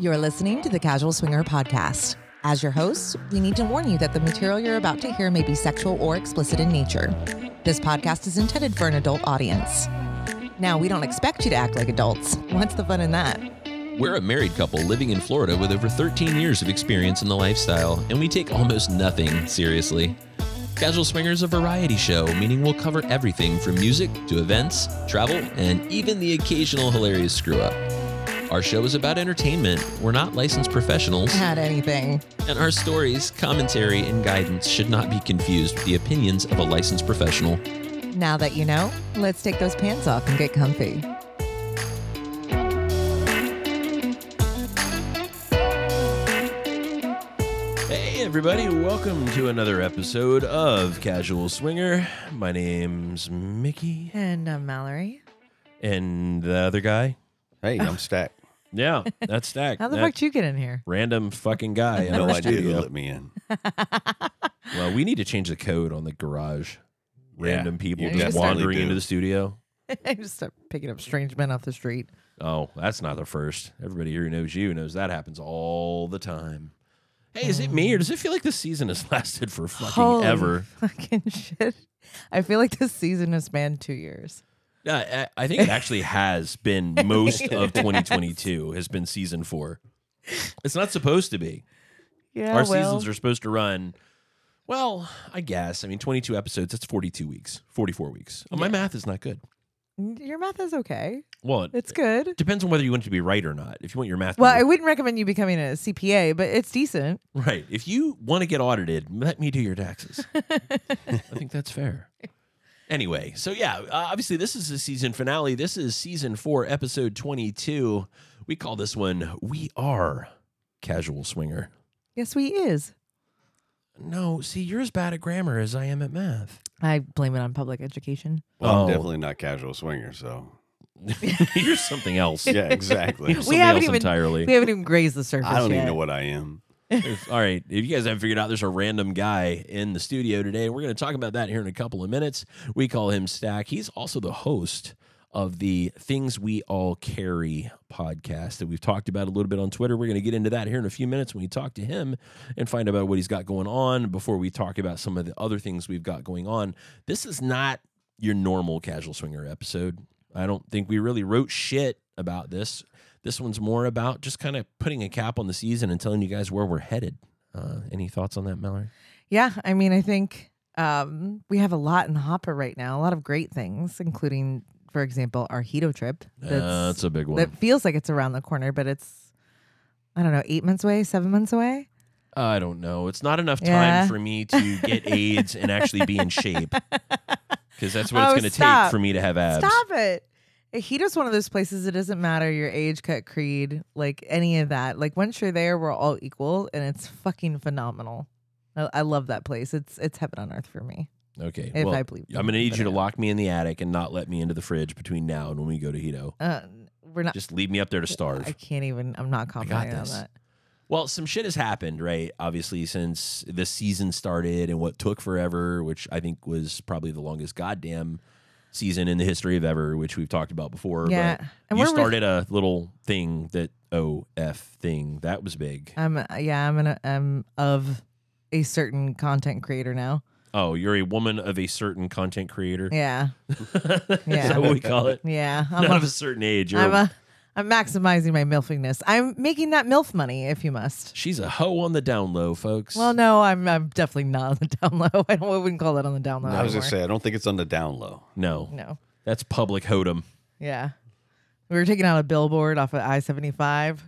You're listening to the Casual Swinger Podcast. As your hosts, we need to warn you that the material you're about to hear may be sexual or explicit in nature. This podcast is intended for an adult audience. Now, we don't expect you to act like adults. What's the fun in that? We're a married couple living in Florida with over 13 years of experience in the lifestyle, and we take almost nothing seriously. Casual Swinger is a variety show, meaning we'll cover everything from music to events, travel, and even the occasional hilarious screw up. Our show is about entertainment. We're not licensed professionals, Had anything. and our stories, commentary, and guidance should not be confused with the opinions of a licensed professional. Now that you know, let's take those pants off and get comfy. Hey, everybody, welcome to another episode of Casual Swinger. My name's Mickey, And I'm Mallory, and the other guy. Hey, I'm Stack. Yeah, that's Stack. how the That fuck did you get in here? random fucking guy in No our idea who studio. let me in. Well, we need to change the code on the garage. Yeah, Random people you just definitely wandering do. into the studio. I just start picking up strange men off the street. Oh, that's not the first. Everybody here who knows you knows that happens all the time. Hey, is it me or oh. does it feel like this season has lasted for fucking Holy ever? Fucking shit. I feel like this season has spanned two years. Uh, yeah, I think it actually has been most of 2022 has been season four. It's not supposed to be. Yeah, Our well, seasons are supposed to run. Well, I guess. I mean, 22 episodes. That's 42 weeks, 44 weeks. Oh, My math is not good. Your math is okay. Well, it It's good. depends on whether you want it to be right or not. If you want your math, to Well, I wouldn't recommend you becoming a CPA, but it's decent. right. If you want to get audited, let me do your taxes. I think that's fair. Anyway, so yeah, uh, obviously this is the season finale. This is season four, episode 22. We call this one "We Are Casual Swinger." Yes, we is. No, see, you're as bad at grammar as I am at math. I blame it on public education. Well, Oh. I'm definitely not casual swinger, so you're something else. yeah, exactly. You're We something haven't else even- entirely. We haven't even grazed the surface I don't yet. even know what I am. If- all right. If you guys haven't figured out, there's a random guy in the studio today. We're going to talk about that here in a couple of minutes. We call him Stack. He's also the host of the Things We All Carry podcast that we've talked about a little bit on Twitter. We're going to get into that here in a few minutes when we talk to him and find out what he's got going on before we talk about some of the other things we've got going on. This is not your normal casual swinger episode. I don't think we really wrote shit about this. This one's more about just kind of putting a cap on the season and telling you guys where we're headed. Uh, any thoughts on that, Mallory? Yeah, I mean, I think um, we have a lot in the hopper right now. A lot of great things, including, for example, our Hedo trip. Uh, that's a big one. that feels like it's around the corner, but it's I don't know, eight months away, seven months away. I don't know. It's not enough time Yeah. for me to get AIDS and actually be in shape because that's what it's Oh, going to take for me to have abs. Stop it. Hedo's one of those places it doesn't matter your age, cut, creed, like any of that. Like once you're there, we're all equal, and it's fucking phenomenal. I, I love that place. It's it's heaven on earth for me. Okay. If well, I believe I'm going to need you to lock me in the attic and not let me into the fridge between now and when we go to Hedo. Uh, we're not. Just leave me up there to starve. I can't even. I'm not confident on that. Well, some shit has happened, right? Obviously, since the season started and what took forever, which I think was probably the longest goddamn season in the history of ever, which we've talked about before. Yeah, But and you started a little thing that OF thing that was big. I'm uh, yeah. I'm an I'm of a certain content creator now. Oh, you're a woman of a certain content creator. Yeah, Is Yeah. that what we call it? yeah. I'm Not a, of a certain age. You're I'm a I'm maximizing my milfiness. I'm making that milf money, if you must. she's a hoe on the down low, folks. Well, no, I'm I'm definitely not on the down low. I don't I wouldn't call that on the down low. I was anymore. gonna say I don't think it's on the down low. no, no. that's public hodom. Yeah, we were taking out a billboard off of I seventy five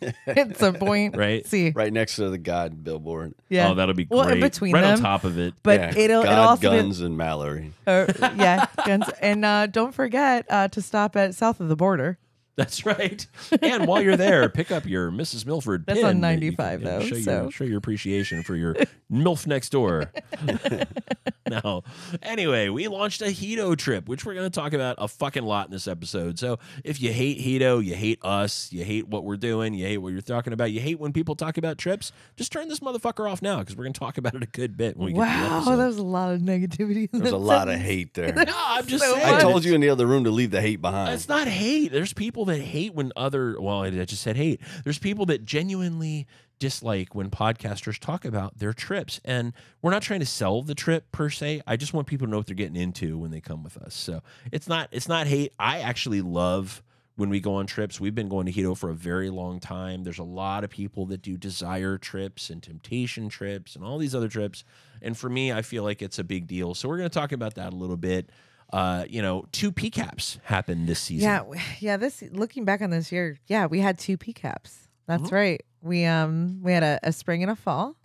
at some point. Right. See, Right next to the God billboard. yeah. Oh, that'll be Well, in between right them. on top of it. but yeah, it'll God, it'll also be- guns and Mallory. uh, yeah, guns. And uh, don't forget uh, to stop at south of the border. That's right. And while you're there, pick up your Mrs. Milford. That's pin on 95 can, uh, though, Show, so- your, show your appreciation for your MILF next door. no. Anyway, we launched a Hedo trip, which we're going to talk about a fucking lot in this episode. So if you hate Hedo, you hate us, you hate what we're doing, you hate what you're talking about, you hate when people talk about trips, just turn this motherfucker off now because we're going to talk about it a good bit when we get to the Wow, episode. that was a lot of negativity. in There's a that lot of hate there. no, I'm just So saying. I told you in the other room to leave the hate behind. It's not hate. There's people that hate when other. Well, I just said hate. There's people that genuinely dislike when podcasters talk about their trips, and we're not trying to sell the trip per se. I just want people to know what they're getting into when they come with us. So it's not. It's not hate. I actually love when we go on trips. We've been going to Hedo for a very long time. There's a lot of people that do desire trips and temptation trips and all these other trips. And for me, I feel like it's a big deal. So we're going to talk about that a little bit. Uh, you know, two PCAPs happened this season. Yeah, yeah. This looking back on this year, yeah, we had two PCAPs. That's Mhm. right. We um we had a, a spring and a fall.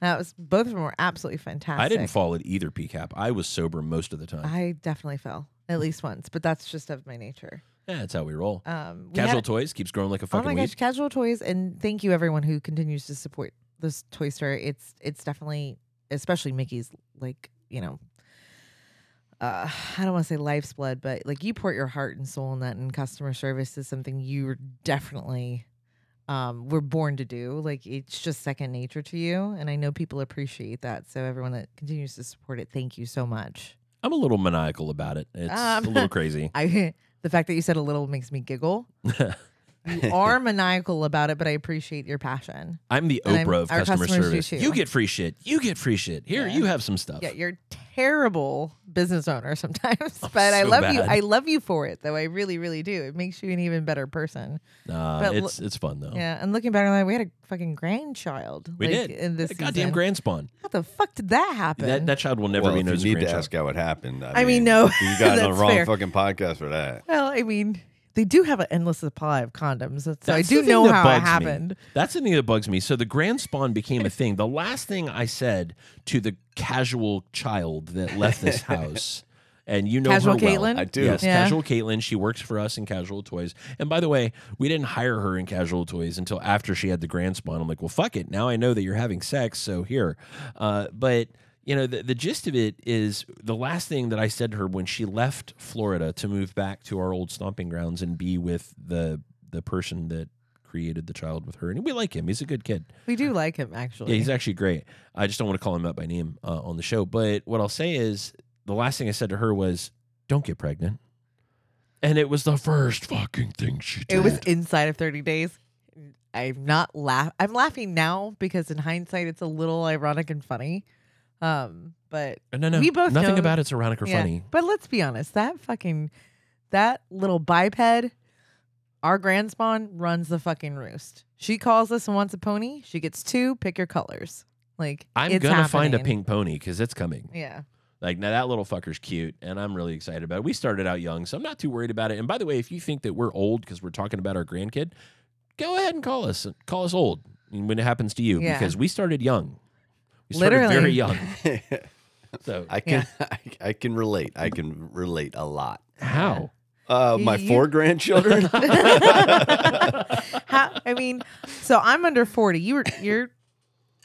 That was both of them were absolutely fantastic. I didn't fall at either PCAP. I was sober most of the time. I definitely fell at least once, but that's just of my nature. yeah, that's how we roll. Um, we Casual had- Toys keeps growing like a oh fucking my weed. gosh, casual toys, and thank you everyone who continues to support this toy store. It's it's definitely, especially Mickey's, like you know. Uh, I don't want to say life's blood, but like you pour your heart and soul in that, and customer service is something you definitely um, were born to do. Like it's just second nature to you, and I know people appreciate that. So everyone that continues to support it, thank you so much. I'm a little maniacal about it. It's Um, a little crazy. I the fact that you said a little makes me giggle. You are maniacal about it, but I appreciate your passion. I'm the And I'm- Oprah of our customer customers do service. too. You get free shit. You get free shit. Here, Yeah. you have some stuff. Yeah, you're terrible business owner sometimes, Oh, but I so love you. bad. I love you for it, though. I really, really do. It makes you an even better person. Nah, But it's it's fun though. Yeah, and looking back on that, we had a fucking grandchild. We like, did. in this A goddamn season. grand spawn. How the fuck did that happen? That that child will never well, be if known you as a need to grandchild. ask how it happened. I, I mean, no, you got on the that's wrong fair. fucking podcast for that. well, I mean, they do have an endless supply of condoms, so I That's do thing know that how it bugs me. happened. That's the thing that bugs me. So the grand spawn became a thing. The last thing I said to the casual child that left this house, and you know Casual her well. Caitlin? I do. Yes, Yeah. Casual Caitlin. She works for us in Casual Toys. And by the way, we didn't hire her in Casual Toys until after she had the grand spawn. I'm like, well, fuck it. Now I know that you're having sex, so here. Uh, but you know, the, the gist of it is the last thing that I said to her when she left Florida to move back to our old stomping grounds and be with the the person that created the child with her. And we like him. He's a good kid. We do like him, actually. Yeah, he's actually great. I just don't want to call him out by name uh, on the show. But what I'll say is the last thing I said to her was, "Don't get pregnant." And it was the first fucking thing she did. It was inside of 30 days. I'm not laugh. I'm laughing now because in hindsight, it's a little ironic and funny. Um, but no, no, we both nothing know- about it's ironic or yeah. funny. But let's be honest, that fucking that little biped, our grand spawn runs the fucking roost. She calls us and wants a pony. She gets two. Pick your colors. Like I'm gonna find a pink pony because it's coming. Yeah. Like now, that little fucker's cute, and I'm really excited about it. We started out young, so I'm not too worried about it. And by the way, if you think that we're old because we're talking about our grandkid, go ahead and call us. Call us old when it happens to you Yeah. because we started young. We started Literally. very young. So I can I, I can relate. I can relate a lot. how? Uh, my you- four grandchildren. How, I mean, so I'm under 40. You were you're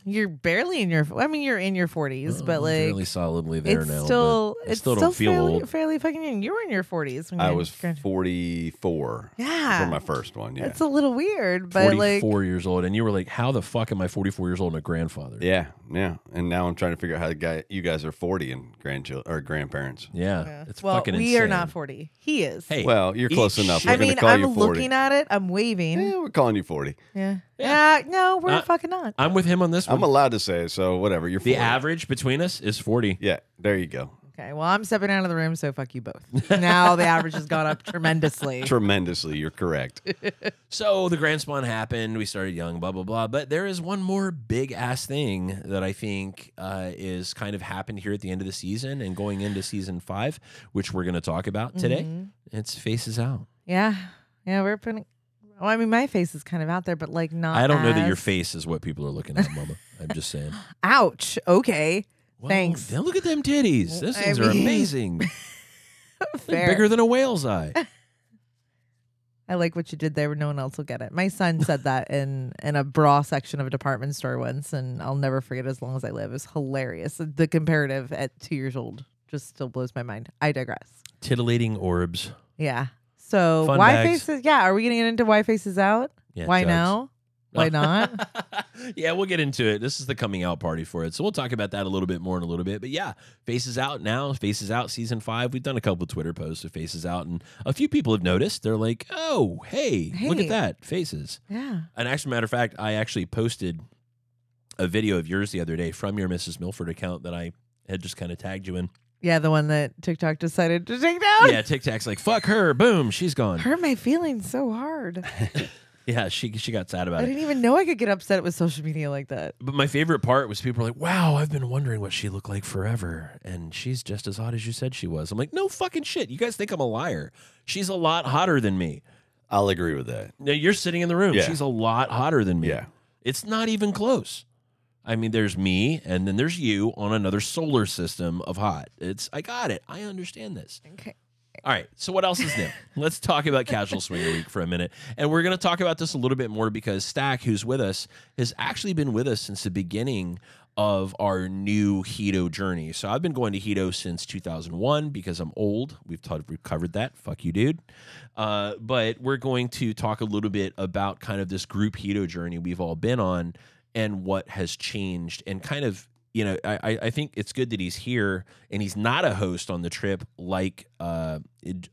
you're barely in your I mean you're in your 40s, Oh, but like really solidly there it's now. but still I it's still still, don't feel fairly, old. fairly fucking young. You were in your 40s when I you was grand- 44 Yeah. for my first one. Yeah. It's a little weird, but like 44 years old, and you were like, "How the fuck am I 44 years old and a grandfather?" yeah, yeah. And now I'm trying to figure out how the guy you guys are 40 and grandchildren or grandparents. Yeah, Yeah. it's well, fucking we insane. are not 40. He is. Hey, Well, you're close each- enough. We're I mean, call I'm you 40. looking at it. I'm waving. Yeah, we're calling you 40. Yeah. Yeah. Yeah. no, we're Uh, fucking not. I'm with him on this one. I'm allowed to say it, so whatever. You're 40. the average between us is 40. Yeah, there you go. Okay. Well, I'm stepping out of the room, so fuck you both. now the average has gone up tremendously. Tremendously, you're correct. So the grand spawn happened. We started young, blah blah blah. But there is one more big ass thing that I think uh, is kind of happened here at the end of the season and going into season five, which we're going to talk about today. Mhm. It's faces out. Yeah. Yeah, we're putting. Well, I mean, my face is kind of out there, but like not. I don't know that your face is what people are looking at, Mama. I'm just saying. Ouch. Okay. Well, Thanks. Then look at them titties. Those I things are mean- amazing. They're Fair. bigger than a whale's eye. I like what you did there. No one else will get it. My son said that in in a bra section of a department store once, and I'll never forget it as long as I live. It's hilarious. The comparative at two years old just still blows my mind. I digress. Titillating orbs. Yeah. So Fun why bags. faces? Yeah. Are we gonna get into why faces out? Yeah, why now? Why not? yeah, we'll get into it. This is the coming out party for it. So we'll talk about that a little bit more in a little bit. But yeah, Faces Out now, Faces Out season five. We've done a couple of Twitter posts of Faces Out, and a few people have noticed. They're like, oh, hey, look at that, Faces. yeah. And actually, matter of fact, I actually posted a video of yours the other day from your Mrs. Milford account that I had just kind of tagged you in. Yeah, the one that TikTok decided to take down. Yeah, TikTok's like, fuck her, boom, she's gone. Hurt my feelings so hard. Yeah, she she got sad about it. I it. didn't even know I could get upset with social media like that. But my favorite part was people were like, "Wow, I've been wondering what she looked like forever, and she's just as hot as you said she was." I'm like, "No fucking shit. You guys think I'm a liar? She's a lot hotter than me. I'll agree with that. Now you're sitting in the room. Yeah. She's a lot hotter than me. Yeah. It's not even close. I mean, there's me, and then there's you on another solar system of hot. It's I got it. I understand this. Okay. All right. So what else is new? Let's talk about Casual Swinger Week for a minute, and we're going to talk about this a little bit more because Stack, who's with us, has actually been with us since the beginning of our new Hedo journey. So I've been going to Hedo since 2001 because I'm old. We've, taught, we've covered that. Fuck you, dude. Uh, but we're going to talk a little bit about kind of this group Hedo journey we've all been on and what has changed and kind of you know I, I- I think it's good that he's here and he's not a host on the trip like uh,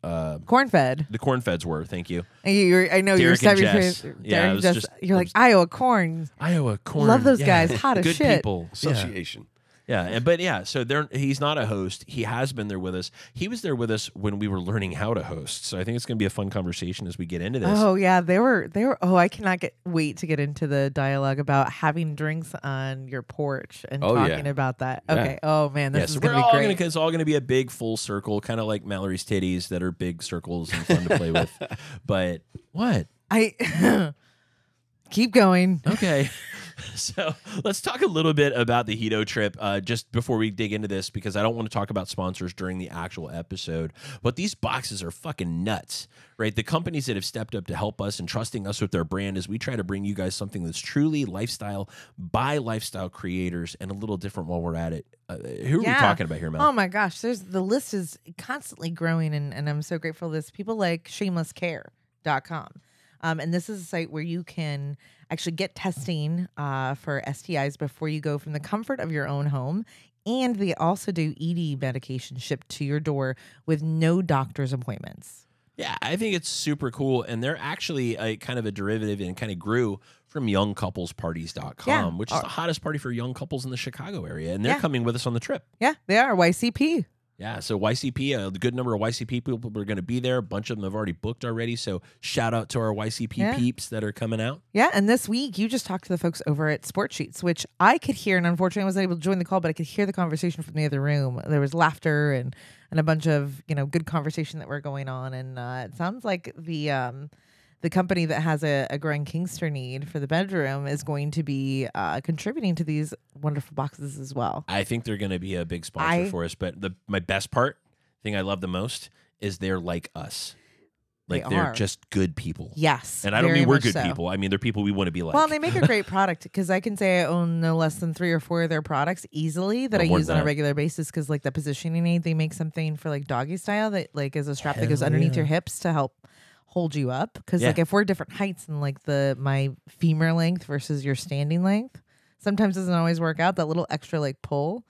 uh, Corn fed. the corn feds were thank you you- You're, I know you're Derek and. Jess. Derek Yeah, and Jess, just- you're like was- Iowa corn. iowa corn Love those yeah. guys. Hot as good shit. people yeah. Association. Yeah, and but yeah, so there he's not a host. He has been there with us. He was there with us when we were learning how to host. So I think it's going to be a fun conversation as we get into this. Oh yeah, they were they were. Oh, I cannot get wait to get into the dialogue about having drinks on your porch and Oh, yeah. talking about that. Yeah. Okay. Oh man, this yeah, is so we're gonna all be gonna it's all gonna be a big full circle, kind of like Mallory's titties that are big circles and fun to play with. But what? I keep going. Okay. So let's talk a little bit about the Hedo trip uh, just before we dig into this because I don't want to talk about sponsors during the actual episode. But these boxes are fucking nuts, right? The companies that have stepped up to help us and trusting us with their brand as we try to bring you guys something that's truly lifestyle by lifestyle creators and a little different while we're at it. Uh, who are Yeah. we talking about here, Mel? Oh my gosh, there's the list is constantly growing and, and I'm so grateful for this. People like shamelesscare.com. Um, and this is a site where you can actually get testing uh, for STIs before you go from the comfort of your own home. And they also do ED medication shipped to your door with no doctor's appointments. Yeah, I think it's super cool. And they're actually a kind of a derivative and kind of grew from youngcouplesparties.com, Yeah. which is Uh, the hottest party for young couples in the Chicago area. And they're Yeah. coming with us on the trip. Yeah, they are YCP. Yeah, so YCP, a good number of YCP people are going to be there. A bunch of them have already booked already. So shout out to our YCP Yeah. peeps that are coming out. Yeah, and this week you just talked to the folks over at Sport Sheets, which I could hear, and unfortunately I wasn't able to join the call, but I could hear the conversation from the other room. There was laughter and and a bunch of you know good conversation that were going on, and uh, it sounds like the um the company that has a, a growing Kingster need for the bedroom is going to be uh, contributing to these wonderful boxes as well. I think they're going to be a big sponsor I- for us. But the my best part, thing I love the most, is they're like us. Like they're are. just good people. Yes, And I don't very mean we're much good so. people. I mean they're people we want to be like. Well, they make a great product because I can say I own no less than three or four of their products easily that No I more use than on a that. regular basis. Because like the positioning aid, they make something for like doggy style that like is a strap that goes underneath your hips to help hold you up. Because Yeah. like if we're different heights and like the my femur length versus your standing length, sometimes doesn't always work out. That little extra like pull.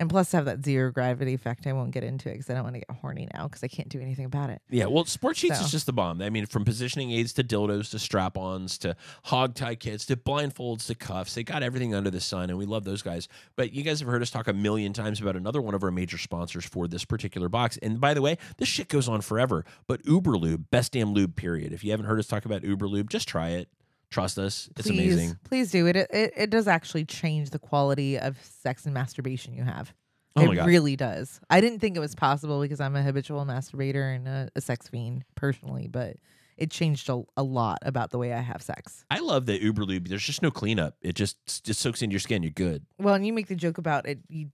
And plus, have that zero gravity effect, I won't get into it because I don't want to get horny now because I can't do anything about it. Yeah, well, Sport Sheets So. is just the bomb. I mean, from positioning aids to dildos to strap-ons to hog tie kits to blindfolds to cuffs, they got everything under the sun, and we love those guys. But you guys have heard us talk a million times about another one of our major sponsors for this particular box. And by the way, this shit goes on forever. But Uber Lube, best damn lube, period. If you haven't heard us talk about Uber Lube, just try it. Trust us, it's please, amazing. Please do it. It, it. it does actually change the quality of sex and masturbation you have. Oh it my God. really does. I didn't think it was possible because I'm a habitual masturbator and a, a sex fiend personally, but it changed a, a lot about the way I have sex. I love that Uber Lube. There's just no cleanup. It just just soaks into your skin. You're good. Well, and you make the joke about it. You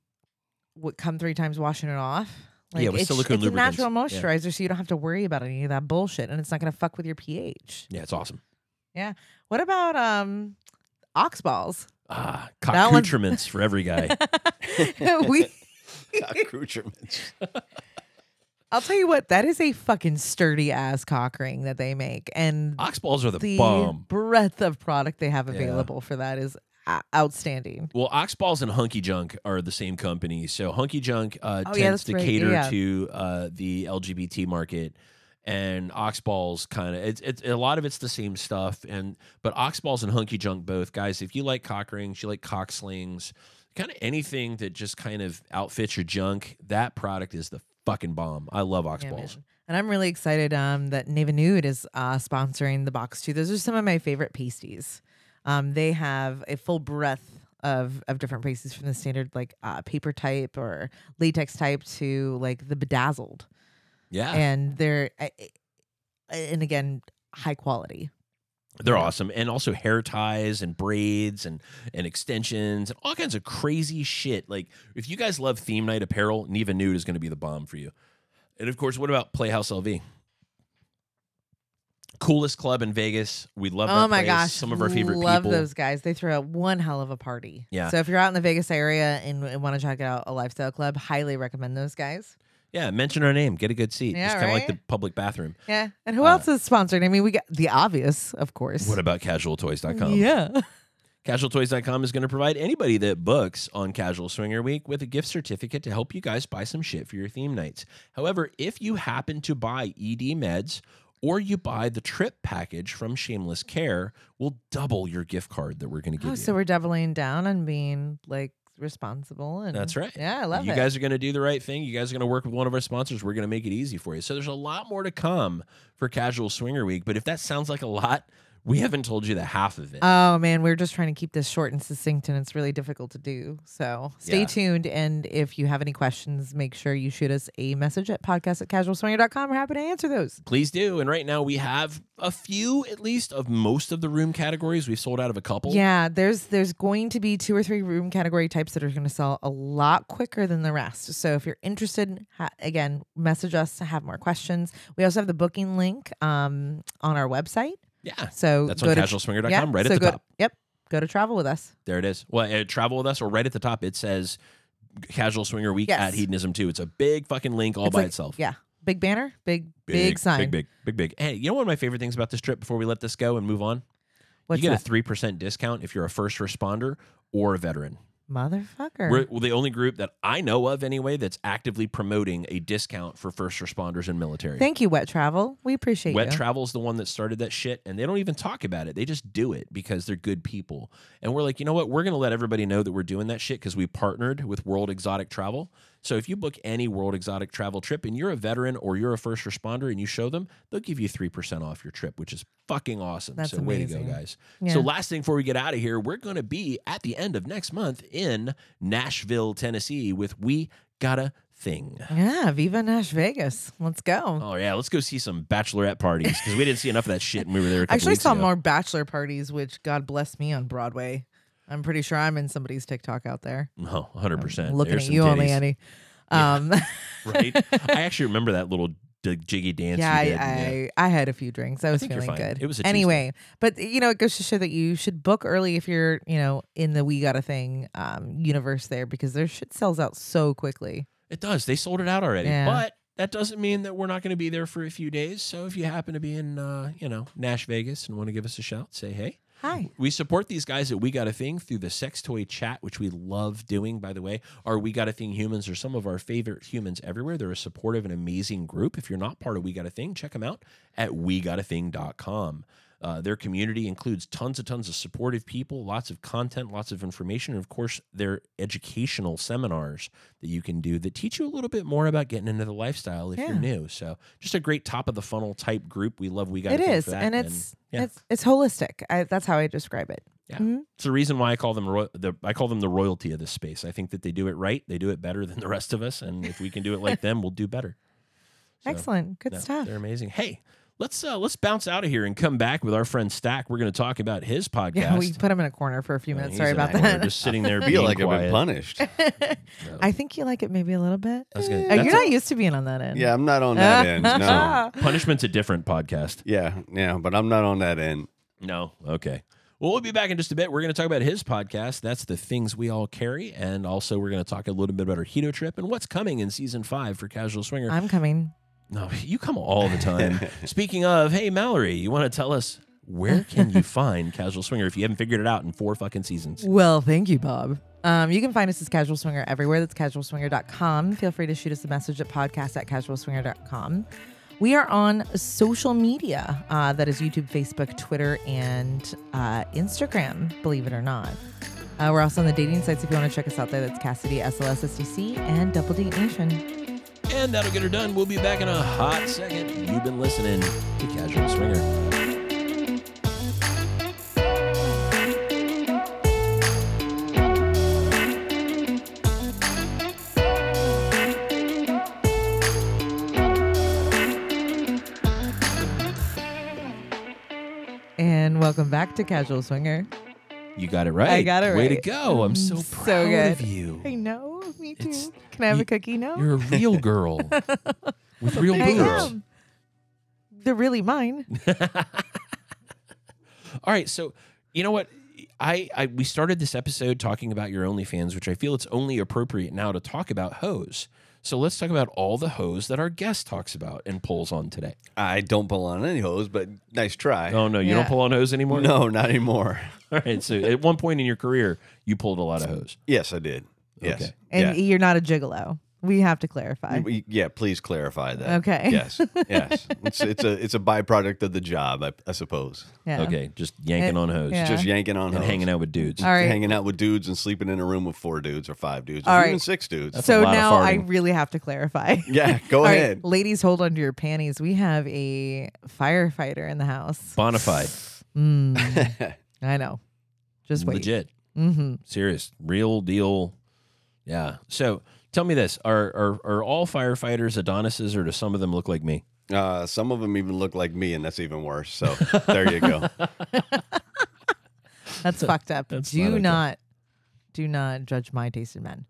would come three times washing it off. Like Yeah, with it's, silicone it's a natural lubricants. Yeah. moisturizer, so you don't have to worry about any of that bullshit, and it's not going to fuck with your pH. Yeah, it's awesome. What about um, ox balls? Ah, accoutrements for every guy. we, Accoutrements. I'll tell you what, that is a fucking sturdy ass cock ring that they make, and Ox balls are the, the bomb. breadth of product they have Yeah. available for that is uh, outstanding. Well, Oxballs and Hunky Junk are the same company. So Hunky Junk uh, Oh, tends yeah, to right. cater Yeah. to uh, the LGBT market, and Oxballs kind of it's, it's a lot of it's the same stuff. And but Oxballs and Hunky Junk both guys. If you like cock rings, you like cock slings, kind of anything that just kind of outfits your junk, that product is the fucking bomb. I love Yeah, Oxballs. man. and I'm really excited um, that Neva Nude is uh, sponsoring the box too. Those are some of my favorite pasties. Um, they have a full breadth of of different pasties from the standard like uh, paper type or latex type to like the bedazzled, yeah, and they're I- I- and again high quality. They're awesome. And also hair ties and braids and and extensions and all kinds of crazy shit. Like if you guys love theme night apparel, Neva Nude is going to be the bomb for you. And of course, what about Playhouse LV? Coolest club in Vegas. We love that oh my place. gosh, Some of our favorite love people. those guys. They throw out one hell of a party. Yeah. So if you're out in the Vegas area and, and want to check out a lifestyle club, highly recommend those guys. Yeah, mention our name. Get a good seat. Yeah, it's kind of like right? the public bathroom. Yeah. And who Uh, else is sponsored? I mean, we got the obvious, of course. What about casualtoys.com? Yeah. Casualtoys.com is going to provide anybody that books on Casual Swinger Week with a gift certificate to help you guys buy some shit for your theme nights. However, if you happen to buy ED meds or you buy the trip package from Shameless Care, we'll double your gift card that we're going to give Oh, you. so we're doubling down on being like responsible and That's right. Yeah, I love you it. You guys are going to do the right thing. You guys are going to work with one of our sponsors. We're going to make it easy for you. So there's a lot more to come for Casual Swinger Week. But if that sounds like a lot, we haven't told you the half of it. Oh man, we're just trying to keep this short and succinct, and it's really difficult to do. So stay Yeah. tuned, and if you have any questions, make sure you shoot us a message at podcast at casualswinger.com. We're happy to answer those. Please do. And right now we have a few, at least, of most of the room categories. We've sold out of a couple. Yeah, there's there's going to be two or three room category types that are going to sell a lot quicker than the rest. So if you're interested, ha- again, message us to have more questions. We also have the booking link um, on our website. Yeah. So That's on casualswinger.com, yeah, right so at the go- top. Yep, go to travel with us. There it is. Well, uh, travel with us, or right at the top, it says Casual Swinger Week Yes. at Hedonism 2. It's a big fucking link all It's by like- itself. Yeah, big banner, big big, sign. Big, big, big, big. Hey, you know one of my favorite things about this trip before we let this go and move on? What's you get that? a 3% discount if you're a first responder or a veteran. Motherfucker. We're the only group that I know of, anyway, that's actively promoting a discount for first responders and military. Thank you, Wet Travel. We appreciate Wet you. Travel's the one that started that shit, and they don't even talk about it. They just do it because they're good people. And we're like, you know what? We're going to let everybody know that we're doing that shit because we partnered with World Exotic Travel. So if you book any World Exotic Travel trip and you're a veteran or you're a first responder and you show them, they'll give you 3% off your trip, which is fucking awesome. That's so way to go, guys. Yeah. So last thing before we get out of here, we're going to be at the end of next month in Nashville, Tennessee with We Gotta Thing. yeah, Viva Nash Vegas. Let's go. Oh yeah, let's go see some bachelorette parties because we didn't see enough of that shit when we were there. I actually saw ago. more bachelor parties, which God bless me on Broadway. I'm pretty sure I'm in somebody's TikTok out there. No, hundred percent. Looking at you only, Annie. Um, right? I actually remember that little d- jiggy dance. yeah, you did. I, I I had a few drinks. I was you're feeling good. It was a anyway, but you know, it goes to show that you should book early if you're, you know, in the We Gotta Thing um, universe there because their shit sells out so quickly. it does. They sold it out already, Yeah. but that doesn't mean that we're not going to be there for a few days. So if you happen to be in, uh, you know, Nash Vegas and want to give us a shout, say hey. Hi. We support these guys at We Gotta Thing through the sex toy chat, which we love doing, by the way. Our We Gotta Thing humans are some of our favorite humans everywhere. They're a supportive and amazing group. If you're not part of We Gotta Thing, check them out at WeGotAthing.com. Uh, their community includes tons and tons of supportive people, lots of content, lots of information, and of course, their educational seminars that you can do that teach you a little bit more about getting into the lifestyle if Yeah. you're new. So, just a great top of the funnel type group. We love We Got It that. and it's yeah. it's it's holistic. I, that's how I describe it. Yeah. Mhm. It's the reason why I call them ro- the I call them the royalty of this space. I think that they do it right. They do it better than the rest of us, and if we can do it like them, we'll do better. So, Excellent. Good no, stuff. They're amazing. Hey, let's uh, let's bounce out of here and come back with our friend Stack. We're going to talk about his podcast. Yeah, we put him in a corner for a few minutes. he's Sorry about that. Just sitting there, I feel being like I've quiet. been punished. I think you like it maybe a little bit. I was gonna- Uh, that's You're a- not used to being on that end. Yeah, I'm not on that end. No. punishment's a different podcast. Yeah, yeah, but I'm not on that end. No. Okay. Well, we'll be back in just a bit. We're going to talk about his podcast. That's the things we all carry, and also we're going to talk a little bit about our Hedo trip and what's coming in season five for Casual Swinger. I'm coming. No, you come all the time. Speaking of, hey Mallory, you want to tell us where can you find Casual Swinger if you haven't figured it out in four fucking seasons? Well, thank you, Bob. Um, you can find us as Casual Swinger everywhere. That's casualswinger.com. Feel free to shoot us a message at podcast at casualswinger.com. We are on social media. Uh, that is YouTube, Facebook, Twitter, and uh, Instagram, believe it or not. Uh, we're also on the dating sites if you want to check us out there. That's Kasidie, SLS, SDC, and Double D Nation. And that'll get her done. We'll be back in a hot second. You've been listening to Casual Swinger. And welcome back to Casual Swinger. You got it right. I got it right. Way to go. I'm so So proud good. of you. I know, me too. It's- Can I have you- a cookie now? You're a real girl with real I boobs. am. They're really mine. All right, so you know what? I, I we started this episode talking about your OnlyFans, which I feel it's only appropriate now to talk about hoes. So let's talk about all the hoes that our guest talks about and pulls on today. I don't pull on any hose, but nice try. Oh no, you don't Yeah. pull on hoes anymore. no, not anymore. All right. So at one point in your career, you pulled a lot of hoes. Yes, I did. Yes. Okay. And yeah. you're not a gigolo. We have to clarify. We- yeah, please clarify that. Okay. Yes. Yes. It's it's a it's a byproduct of the job, I, I suppose. Yeah. Okay, just yanking Uh, on hoes yeah. Just yanking on and hose. hanging out with dudes. All right. hanging out with dudes and sleeping in a room with four dudes or five dudes or All even right. six dudes. That's a So lot of now I really have to clarify. yeah, go All right, ahead. ladies, hold on to your panties. We have a firefighter in the house. Bonafide, Mm, I know. Just wait. legit, Mm-hmm. serious, real deal. Yeah. So tell me this: Are are are all firefighters Adonises, or do some of them look like me? Uh, some of them even look like me, and that's even worse. So there you go. That's fucked up. That's do not okay. not, do not judge my taste in men.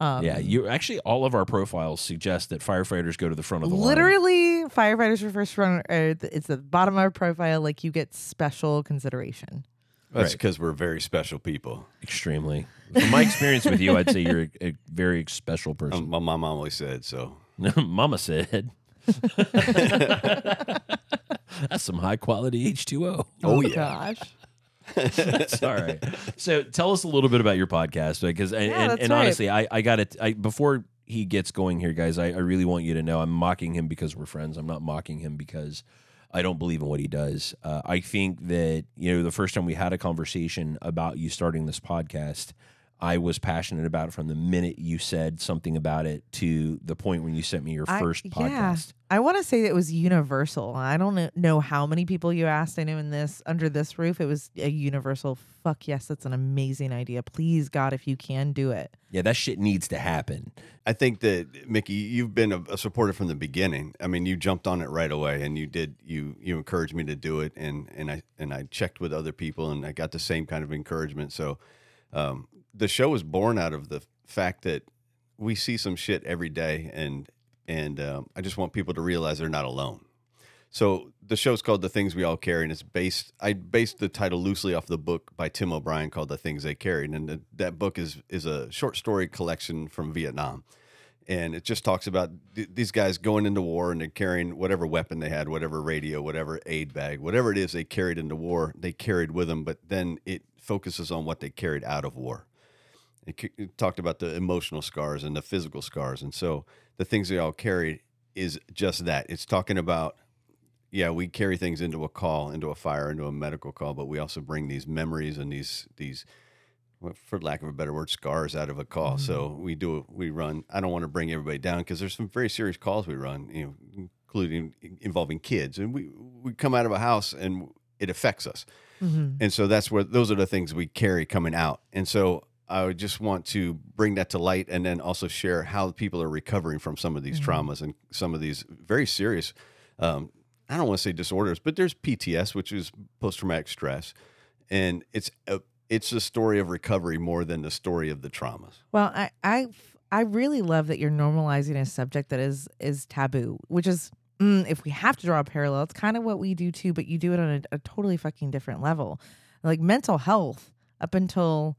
Um, yeah, you actually all of our profiles suggest that firefighters go to the front of the line. Literally, firefighters are first run. Uh, it's the bottom of our profile. Like you get special consideration. That's Right. because we're very special people. Extremely. From my experience with you, I'd say you're a, a very special person. Um, my mom always said so. Mama said. That's some high quality H2O. Oh, yeah. gosh. That's all right. So tell us a little bit about your podcast because and, Yeah, and, and right. honestly, I, I got it. I before he gets going here, guys, I, I really want you to know I'm mocking him because we're friends. I'm not mocking him because I don't believe in what he does. Uh, I think that you know the first time we had a conversation about you starting this podcast, I was passionate about it from the minute you said something about it to the point when you sent me your I- first yeah. podcast. I want to say it was universal. I don't know how many people you asked. I know in this under this roof, it was a universal. Fuck yes, that's an amazing idea. Please God, if you can do it. Yeah, that shit needs to happen. I think that Mickey, you've been a, a supporter from the beginning. I mean, you jumped on it right away, and you did. You you encouraged me to do it, and and I and I checked with other people, and I got the same kind of encouragement. So, um, the show was born out of the fact that we see some shit every day, and and um, I just want people to realize they're not alone. So the show's called The Things We All Carry, and it's based. I based the title loosely off the book by Tim O'Brien called The Things They Carried, and the, that book is is a short story collection from Vietnam, and it just talks about th- these guys going into war and they're carrying whatever weapon they had, whatever radio, whatever aid bag, whatever it is they carried into war, they carried with them. But then it focuses on what they carried out of war. It, talked about the emotional scars and the physical scars, and so the things they all carry is just that. It's talking about yeah, we carry things into a call, into a fire, into a medical call, but we also bring these memories and these these, for lack of a better word, scars out of a call. So we do we run. I don't want to bring everybody down because there's some very serious calls we run, you know, including involving kids, and we we come out of a house and it affects us, Mm-hmm. and so that's where those are the things we carry coming out, and so. I would just want to bring that to light and then also share how people are recovering from some of these traumas and some of these very serious um, I don't want to say disorders, but there's PTS, which is post traumatic stress, and it's a it's a story of recovery more than the story of the traumas. Well, I I I really love that you're normalizing a subject that is is taboo, which is mm, if we have to draw a parallel, it's kind of what we do too, but you do it on a, a totally fucking different level. Like mental health up until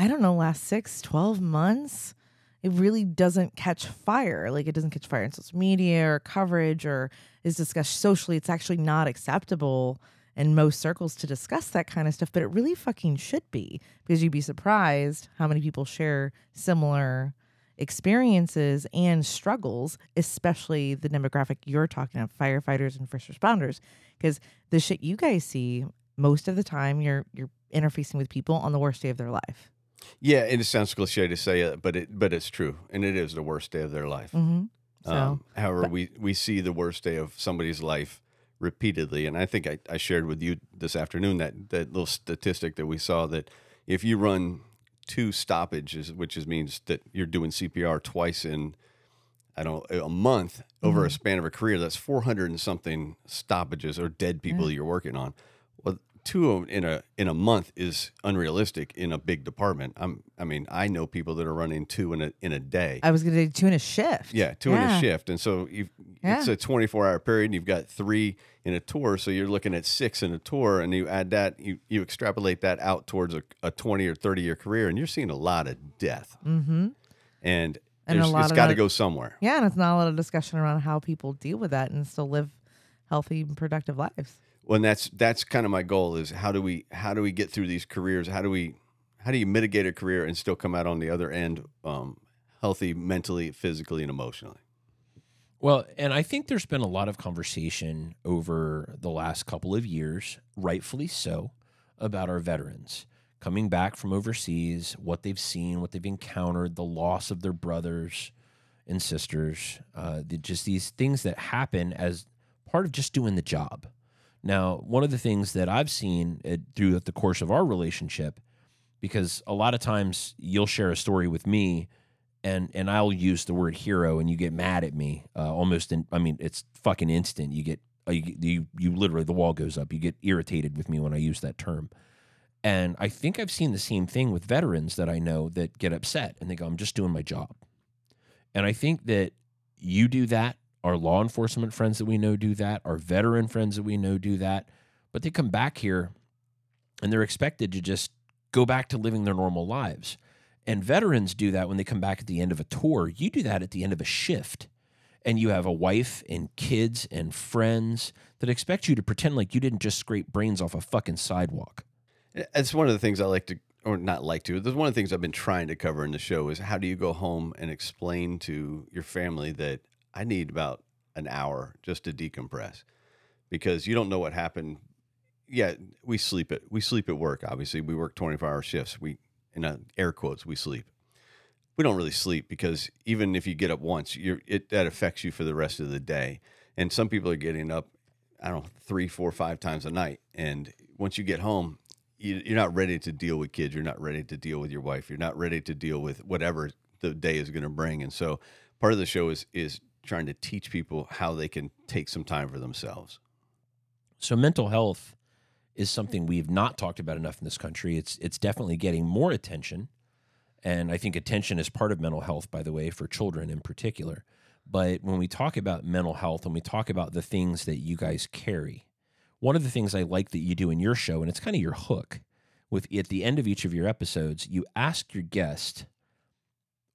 I don't know, last six, 12 months, it really doesn't catch fire. Like it doesn't catch fire in social media or coverage or is discussed socially. It's actually not acceptable in most circles to discuss that kind of stuff, but it really fucking should be because you'd be surprised how many people share similar experiences and struggles, especially the demographic you're talking about, firefighters and first responders. Because the shit you guys see most of the time, you're you're interfacing with people on the worst day of their life. Yeah, and it sounds cliche to say it, but it but it's true, and it is the worst day of their life. Mm-hmm. So, um, however, but- we we see the worst day of somebody's life repeatedly, and I think I, I shared with you this afternoon that that little statistic that we saw that if you run two stoppages, which is means that you're doing CPR twice in I don't a month over a span of a career, that's 400 and something stoppages or dead people you're working on. Two in a in a month is unrealistic in a big department. I'm I mean I know people that are running two in a in a day. I was going to do two in a shift. Yeah, two in a shift, and so you've, it's a twenty-four hour period. And you've got three in a tour, so you're looking at six in a tour, and you add that, you you extrapolate that out towards a, a twenty or thirty year career, and you're seeing a lot of death, Mm-hmm. and, And a there's- lot it's got to go somewhere. Yeah, and it's not a lot of discussion around how people deal with that and still live healthy and productive lives. Well, and that's that's kind of my goal is how do we how do we get through these careers? How do we how do you mitigate a career and still come out on the other end um, healthy mentally, physically, and emotionally? Well, and I think there's been a lot of conversation over the last couple of years, rightfully so, about our veterans coming back from overseas, what they've seen, what they've encountered, the loss of their brothers and sisters, uh, the, just these things that happen as part of just doing the job. Now, one of the things that I've seen uh, through the course of our relationship, because a lot of times you'll share a story with me and and I'll use the word hero, and you get mad at me uh, almost. In, I mean, it's fucking instant. You get uh, you, you you literally the wall goes up. You get irritated with me when I use that term. And I think I've seen the same thing with veterans that I know that get upset and they go, "I'm just doing my job." And I think that you do that. Our law enforcement friends that we know do that. Our veteran friends that we know do that. But they come back here, and they're expected to just go back to living their normal lives. And veterans do that when they come back at the end of a tour. You do that at the end of a shift. And you have a wife and kids and friends that expect you to pretend like you didn't just scrape brains off a fucking sidewalk. It's one of the things I like to, or not like to. There's one of the things I've been trying to cover in the show is how do you go home and explain to your family that I need about an hour just to decompress because you don't know what happened. Yeah, we sleep at we sleep at work. Obviously, we work 24 hour shifts. We in uh, air quotes we sleep. We don't really sleep because even if you get up once, you're it that affects you for the rest of the day. And some people are getting up, I don't know, three, four, five times a night. And once you get home, you, you're not ready to deal with kids. You're not ready to deal with your wife. You're not ready to deal with whatever the day is going to bring. And so, part of the show is is trying to teach people how they can take some time for themselves. So mental health is something we've not talked about enough in this country. It's it's definitely getting more attention. And I think attention is part of mental health, by the way, for children in particular. But when we talk about mental health and we talk about the things that you guys carry, one of the things I like that you do in your show, and it's kind of your hook, with at the end of each of your episodes, you ask your guest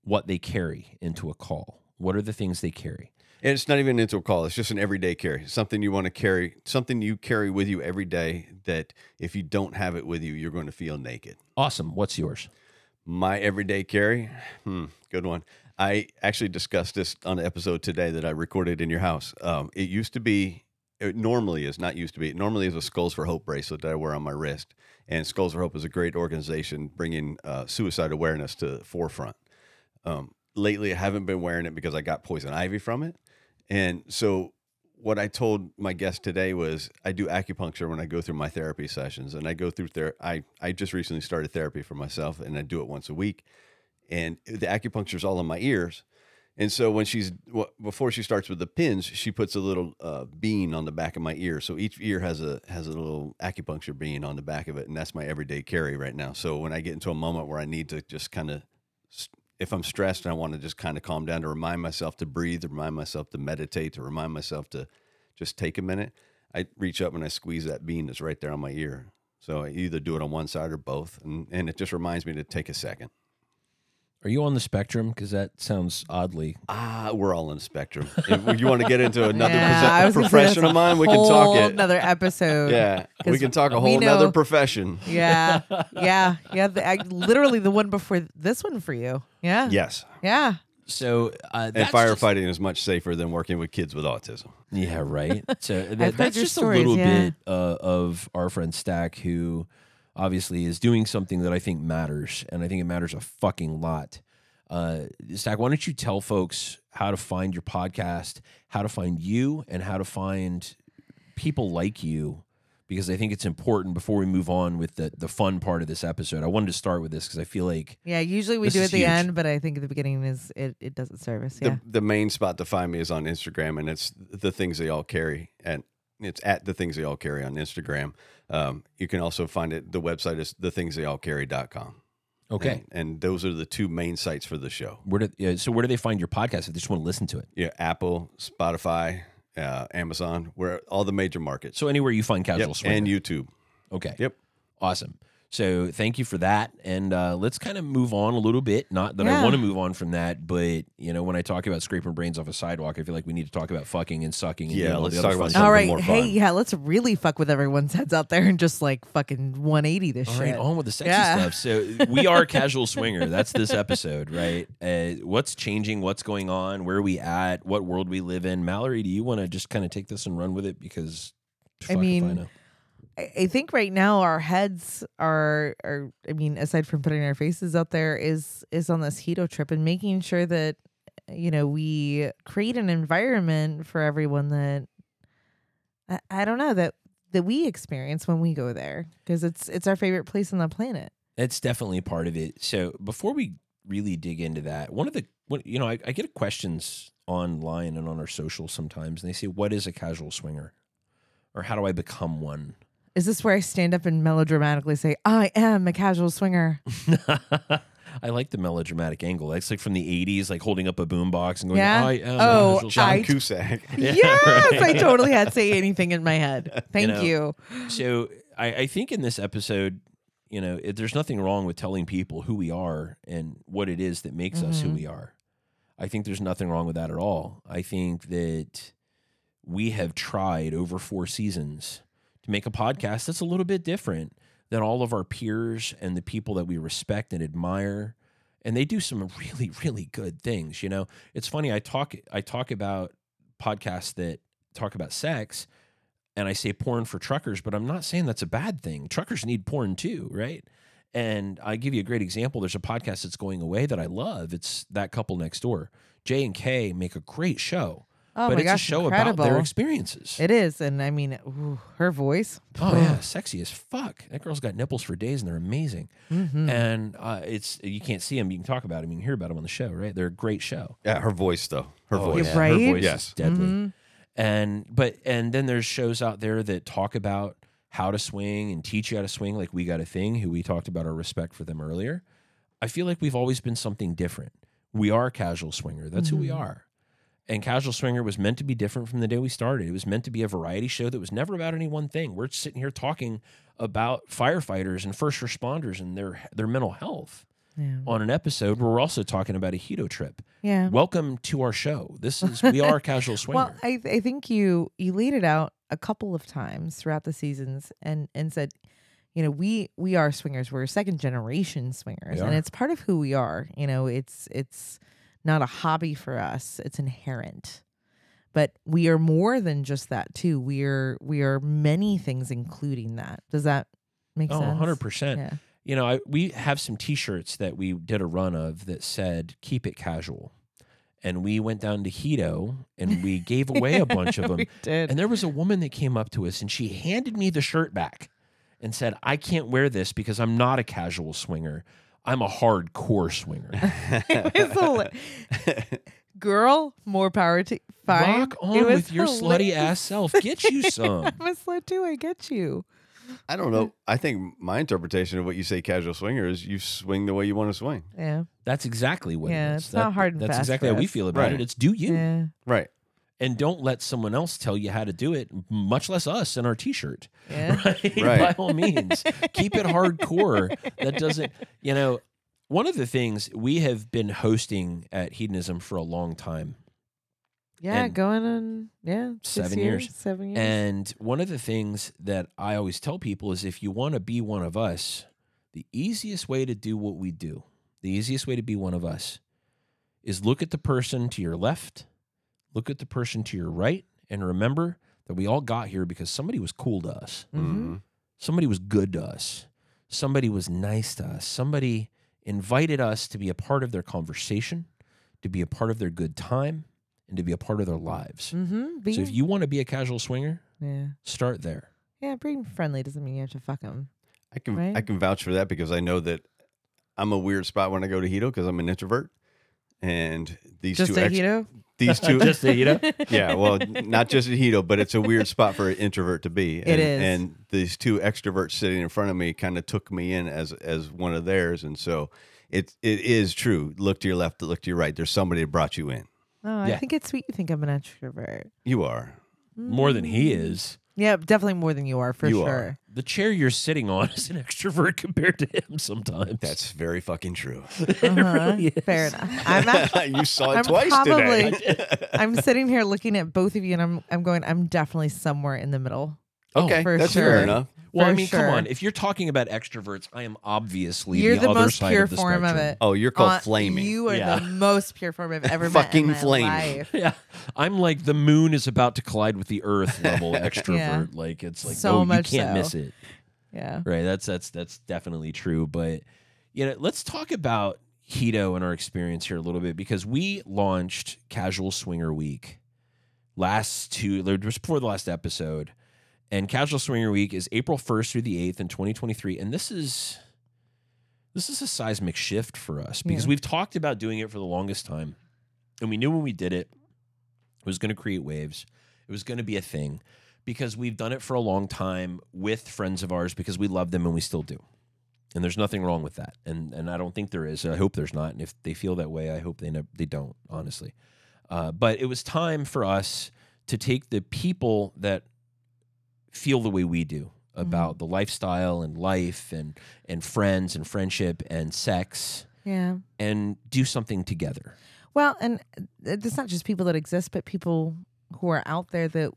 what they carry into a call. What are the things they carry? And it's not even into a call. It's just an everyday carry. Something you want to carry, something you carry with you every day that if you don't have it with you, you're going to feel naked. Awesome. What's yours? My everyday carry, hmm, good one. I actually discussed this on an episode today that I recorded in your house. Um, it used to be, it normally is not used to be. It normally is a Skulls for Hope bracelet that I wear on my wrist. And Skulls for Hope is a great organization bringing uh, suicide awareness to the forefront. Um, lately, I haven't been wearing it because I got poison ivy from it. And so, what I told my guest today was I do acupuncture when I go through my therapy sessions, and I go through there. I I just recently started therapy for myself, and I do it once a week. And the acupuncture is all in my ears, And so when she's before she starts with the pins, she puts a little uh, bean on the back of my ear. So each ear has a has a little acupuncture bean on the back of it, and that's my everyday carry right now. So when I get into a moment where I need to just kind of, if I'm stressed and I want to just kind of calm down, to remind myself to breathe, to remind myself to meditate, to remind myself to just take a minute, I reach up and I squeeze that bean that's right there on my ear. So I either do it on one side or both, and and it just reminds me to take a second. Are you on the spectrum? Because that sounds oddly. Ah, we're all on the spectrum. if you want to get into another Yeah, prese- I was gonna say profession that's of mine, we can Whole talk it. Another episode. Yeah, we 'Cause can talk a we whole nother know- profession. Yeah. Yeah. Yeah. The, I, literally the one before this one for you. Yeah. Yes, Yeah. So uh, and that's just- firefighting is much safer than working with kids with autism. Yeah, right. So that, heard that's your just stories, a little yeah. bit uh, of our friend Stack, who obviously is doing something that I think matters, and I think it matters a fucking lot. Uh, Stack, why don't you tell folks how to find your podcast, how to find you, and how to find people like you? Because I think it's important before we move on with the the fun part of this episode. I wanted to start with this because I feel like Yeah. Usually we This do is at the huge. end, but I think at the beginning is it, it doesn't service. Yeah. The the main spot to find me is on Instagram, and it's the things they all carry, and it's at the things they all carry on Instagram. Um, you can also find it. The website is thethingstheyallcarry.com. okay, and, and those are the two main sites for the show. where do yeah, so where do they find your podcast if they just want to listen to it? Yeah, Apple, Spotify, uh, Amazon, where all the major markets. So anywhere you find casual Yep, swinger. and YouTube. Okay. Yep. Awesome. So thank you for that, and uh, let's kind of move on a little bit. Not that I want to move on from that, but you know, when I talk about scraping brains off a sidewalk, I feel like we need to talk about fucking and sucking. And Yeah, let's the talk other about fun something All stuff. right. more Hey, fun. yeah, let's really fuck with everyone's heads out there and just like fucking 180 this All shit. right, on with the sexy Yeah. stuff. So we are casual swinger. That's this episode, right? Uh, what's changing? What's going on? Where are we at? What world we live in? Mallory, do you want to just kind of take this and run with it? Because I fuck if mean, know. I I think right now our heads are are I mean, aside from putting our faces out there, is is on this Hedo trip and making sure that you know we create an environment for everyone that I, I don't know that that we experience when we go there because it's it's our favorite place on the planet. That's definitely part of it. So before we really dig into that, one of the you know, I, I get questions online and on our social sometimes, and they say, "What is a casual swinger?" or "How do I become one?" Is this where I stand up and melodramatically say, "I am a casual swinger"? I like the melodramatic angle. That's like from the '80s, like holding up a boombox and going, Yeah? "I am." Oh, a casual John swinger." I- Cusack. Yeah, yes, I totally had say anything in my head. Thank know, you. so I, I think in this episode, you know, it, there's nothing wrong with telling people who we are and what it is that makes us who Mhm. we are. I think there's nothing wrong with that at all. I think that we have tried over four seasons to make a podcast that's a little bit different than all of our peers and the people that we respect and admire. And they do some really, really good things. You know, it's funny. I talk, I talk about podcasts that talk about sex, and I say porn for truckers, but I'm not saying that's a bad thing. Truckers need porn too, right? And I give you a great example. There's a podcast that's going away that I love. It's that couple next door. Jay and Kay make a great show, Oh but my it's gosh, a show incredible. about their experiences. It is, and I mean, ooh, her voice. oh yeah, sexy as fuck. That girl's got nipples for days, and they're amazing. Mhm. And uh, it's you can't see them, you can talk about them, you can hear about them on the show, right? They're a great show. Yeah, her voice though. Her Oh, voice. yeah. Her Right? voice Yes. is deadly. Mhm. and but and then there's shows out there that talk about how to swing and teach you how to swing like We Gotta Thing who we talked about our respect for them earlier i feel like we've always been something different we are casual swinger that's who we Mhm. are and casual swinger was meant to be different from the day we started it was meant to be a variety show that was never about any one thing we're sitting here talking about firefighters and first responders and their their mental health Yeah. on an episode where we're also talking about a Hedo trip. Yeah. Welcome to our show. This is we are casual swinger. Well, I I think you you laid it out a couple of times throughout the seasons and and said, you know, we we are swingers. We're second generation swingers, and it's part of who we are. You know, it's it's not a hobby for us. It's inherent. But we are more than just that too. We are we are many things including that. Does that make oh, sense? 100%. Yeah. You know, I, we have some T-shirts that we did a run of that said "Keep it casual," and we went down to Hedo and we gave away a bunch of them. we did. And there was a woman that came up to us and she handed me the shirt back and said, "I can't wear this because I'm not a casual swinger. I'm a hardcore swinger. It's hila- Girl, more power to fine. Rock on It with your slutty ass self. Get you some. I'm a slut too. I get you. I don't know. I think my interpretation of what you say casual swinger is you swing the way you want to swing. Yeah. That's exactly what Yeah, it is. it's not hard and That's fast exactly for how we feel about Right. it. It's do you. Yeah. Right. And don't let someone else tell you how to do it, much less us in our t shirt. Yeah. Right? Right. By all means, keep it hardcore. That doesn't, you know, one of the things we have been hosting at Hedonism for a long time. Yeah. Going on. Yeah. six Seven years. Seven years. And one of the things that I always tell people is if you want to be one of us, the easiest way to do what we do, the easiest way to be one of us is look at the person to your left, look at the person to your right, and remember that we all got here because somebody was cool to us. Mhm. Somebody was good to us. Somebody was nice to us. Somebody invited us to be a part of their conversation, to be a part of their good time, and to be a part of their lives. Mm-hmm. So if you want to be a casual swinger, yeah. start there. Yeah. Being friendly doesn't mean you have to fuck them. I can Right. I can vouch for that because I know that I'm a weird spot when I go to Hedo because I'm an introvert, and these Just two a ex- Hedo? These two Just a, you know, yeah well not just at Hedo but it's a weird spot for an introvert to be. It and, is. and these two extroverts sitting in front of me kind of took me in as as one of theirs, and so it it is true. Look to your left, look to your right. There's somebody that brought you in. oh I Yeah. think it's sweet you think I'm an extrovert. You are. more than he Mm. is. Yeah, definitely more than you are for You sure. are. The chair you're sitting on is an extrovert compared to him sometimes. That's very fucking true. Uh-huh. really is. Fair enough. I'm actually, you saw it I'm twice probably- today. I'm sitting here looking at both of you, and I'm I'm going. I'm definitely somewhere in the middle. Oh, okay, for that's sure. fair enough. Well, I For mean, come on. If you're talking about extroverts, I am obviously You're the, the other most side pure of the form of spectrum. it. Oh, you're called Uh, flaming. You are Yeah. the most pure form I've ever Fucking met in my flaming. life. Yeah, I'm like the moon is about to collide with the Earth level extrovert. Like it's like So oh, you much can't so. miss it. Yeah. Right. That's that's that's definitely true. But you know, let's talk about Hedo and our experience here a little bit because we launched Casual Swinger Week last two just before the last episode. And Casual Swinger Week is April 1st through the 8th in 2023. And this is this is a seismic shift for us because Yeah. we've talked about doing it for the longest time. And we knew when we did it, it was going to create waves. It was going to be a thing because we've done it for a long time with friends of ours because we love them and we still do. And there's nothing wrong with that. And and I don't think there is. I hope there's not. And if they feel that way, I hope they ne- they don't, honestly. Uh, but it was time for us to take the people that feel the way we do about the lifestyle and life and and friends and friendship and sex Yeah. and do something together. Well, and uh, it's not just people that exist, but people who are out there that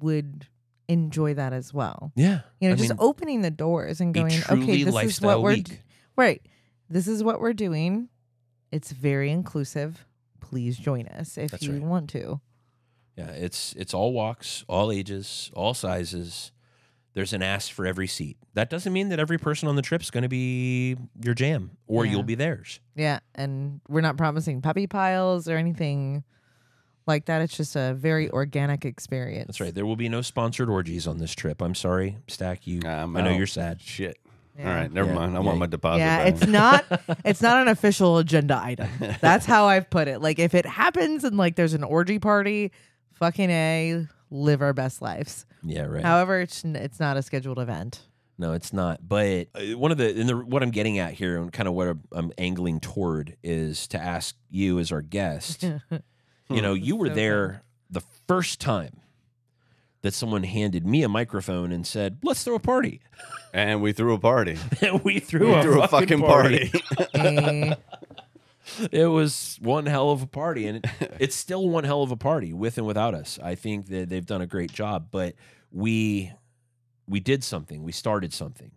would enjoy that as well. Yeah. You know, I just mean, opening the doors and going, okay, this is what we're d- right. This is what we're doing. It's very inclusive. Please join us if That's you right. want to. Yeah, it's it's all walks, all ages, all sizes. There's an ass for every seat. That doesn't mean that every person on the trip is going to be your jam or Yeah. you'll be theirs. Yeah, and we're not promising puppy piles or anything like that. It's just a very organic experience. That's right. There will be no sponsored orgies on this trip. I'm sorry, Stack. You, I'm I know out. you're sad. Shit. Yeah. All right, never Yeah, mind. I yeah. want my deposit Yeah, back. it's not it's not an official agenda item. That's how I've put it. Like if it happens and like there's an orgy party, fucking a live our best lives. Yeah, right. However, it's n- it's not a scheduled event. No, it's not. But uh, one of the, and the what I'm getting at here, and kind of what I'm, I'm angling toward, is to ask you as our guest. you know, you were So there the first time that someone handed me a microphone and said, "Let's throw a party." and we threw a party. and we threw, We a, threw a fucking fucking party. Eh, it was one hell of a party and it, it's still one hell of a party with and without us i think that they've done a great job but we we did something we started something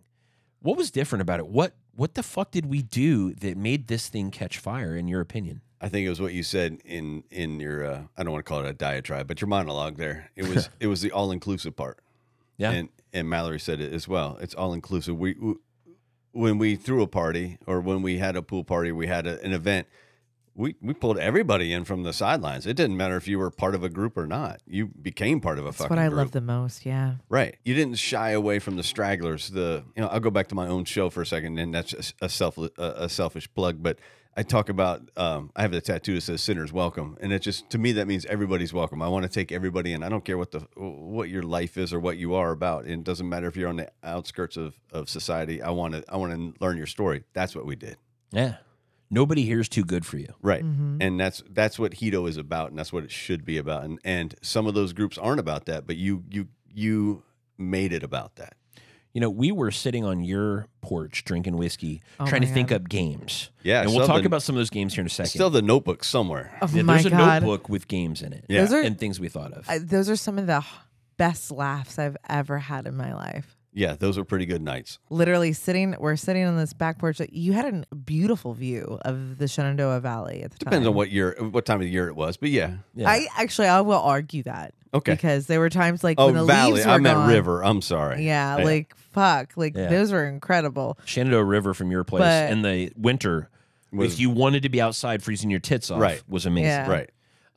what was different about it what what the fuck did we do that made this thing catch fire in your opinion I think it was what you said in in your uh, I don't want to call it a diatribe, but your monologue there. It was it was the all inclusive part. yeah And and Mallory said it as well. It's all inclusive. We, we when we threw a party or when we had a pool party, we had a, an event. we we pulled everybody in from the sidelines. It didn't matter if you were part of a group or not. You became part of a That's fucking what I group. love the most. Yeah. Right. You didn't shy away from the stragglers. The you know, I'll go back to my own show for a second, and that's a self a, a selfish plug, but I talk about um, I have the tattoo that says "sinners welcome," and it just to me that means everybody's welcome. I want to take everybody in. I don't care what the what your life is or what you are about. And it doesn't matter if you're on the outskirts of, of society. I want to I want to learn your story. That's what we did. Yeah. Nobody here is too good for you. Right. Mhm. And that's that's what Hedo is about, and that's what it should be about. And and some of those groups aren't about that, but you you you made it about that. You know, we were sitting on your porch drinking whiskey, Oh trying to my think up games. Yeah, and we'll talk the- about some of those games here in a second. Still the notebook somewhere. Oh Yeah, my there's a notebook with games in it. Yeah. Those are and things we thought of. I, those are some of the best laughs I've ever had in my life. Yeah, those are pretty good nights. Literally sitting, we're sitting on this back porch. You had a beautiful view of the Shenandoah Valley at the time. Depends on what year, what time of the year it was, but yeah. yeah. I actually, I will argue that Okay. because there were times like Oh, when the Valley. leaves were I meant gone. River. I'm sorry. Yeah, like fuck, like Yeah. those were incredible. Shenandoah River from your place But- in the winter, Was- if you wanted to be outside freezing your tits off, Right. was amazing. Yeah. right.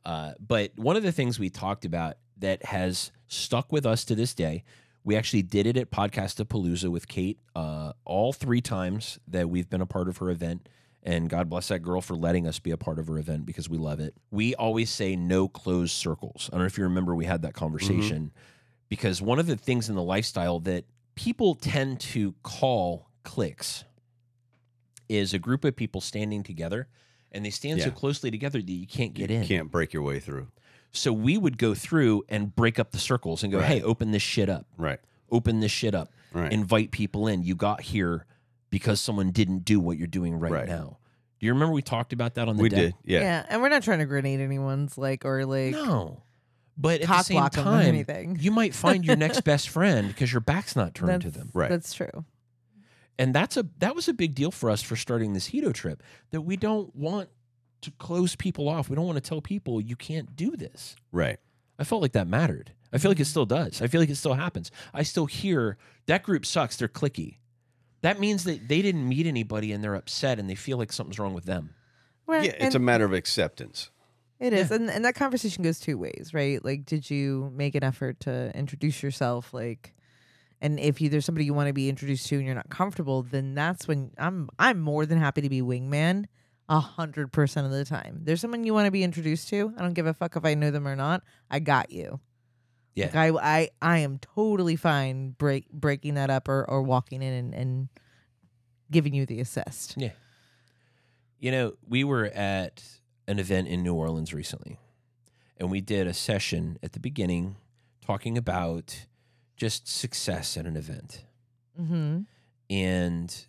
Uh, but one of the things we talked about that has stuck with us to this day, we actually did it at Podcast Podcastapalooza with Kate uh, all three times that we've been a part of her event. And God bless that girl for letting us be a part of her event because we love it. We always say no closed circles. I don't know if you remember we had that conversation mm-hmm. because one of the things in the lifestyle that people tend to call cliques is a group of people standing together and they stand so closely together that you can't get in. you in. can't break your way through. So we would go through and break up the circles and go, Right. hey, open this shit up. Right. Open this shit up. Right. Invite people in. You got here because someone didn't do what you're doing right, Right. now. Do you remember we talked about that on the we deck? did. Yeah. and we're not trying to grenade anyone's like or like No. But at the cock same block 'em or time, anything. you might find your next best friend because your back's not turned that's, to them. Right. That's true. And that's a that was a big deal for us for starting this Hedo trip that we don't want to close people off. We don't want to tell people you can't do this. Right. I felt like that mattered. I feel like it mm-hmm. still does. I feel like it still happens. I still hear that group sucks. They're clicky. That means that they didn't meet anybody and they're upset and they feel like something's wrong with them. Well, Yeah, it's a matter of acceptance. it is, and and that conversation goes two ways, right? Like, did you make an effort to introduce yourself, like? And if you, there's somebody you want to be introduced to and you're not comfortable, then that's when I'm I'm more than happy to be wingman a hundred percent of the time. There's someone you want to be introduced to. I don't give a fuck if I know them or not. I got you. Yeah. Like, I I I am totally fine break breaking that up or, or walking in and, and giving you the assist. Yeah. You know, we were at an event in New Orleans recently, and we did a session at the beginning talking about just success at an event. Mm-hmm. And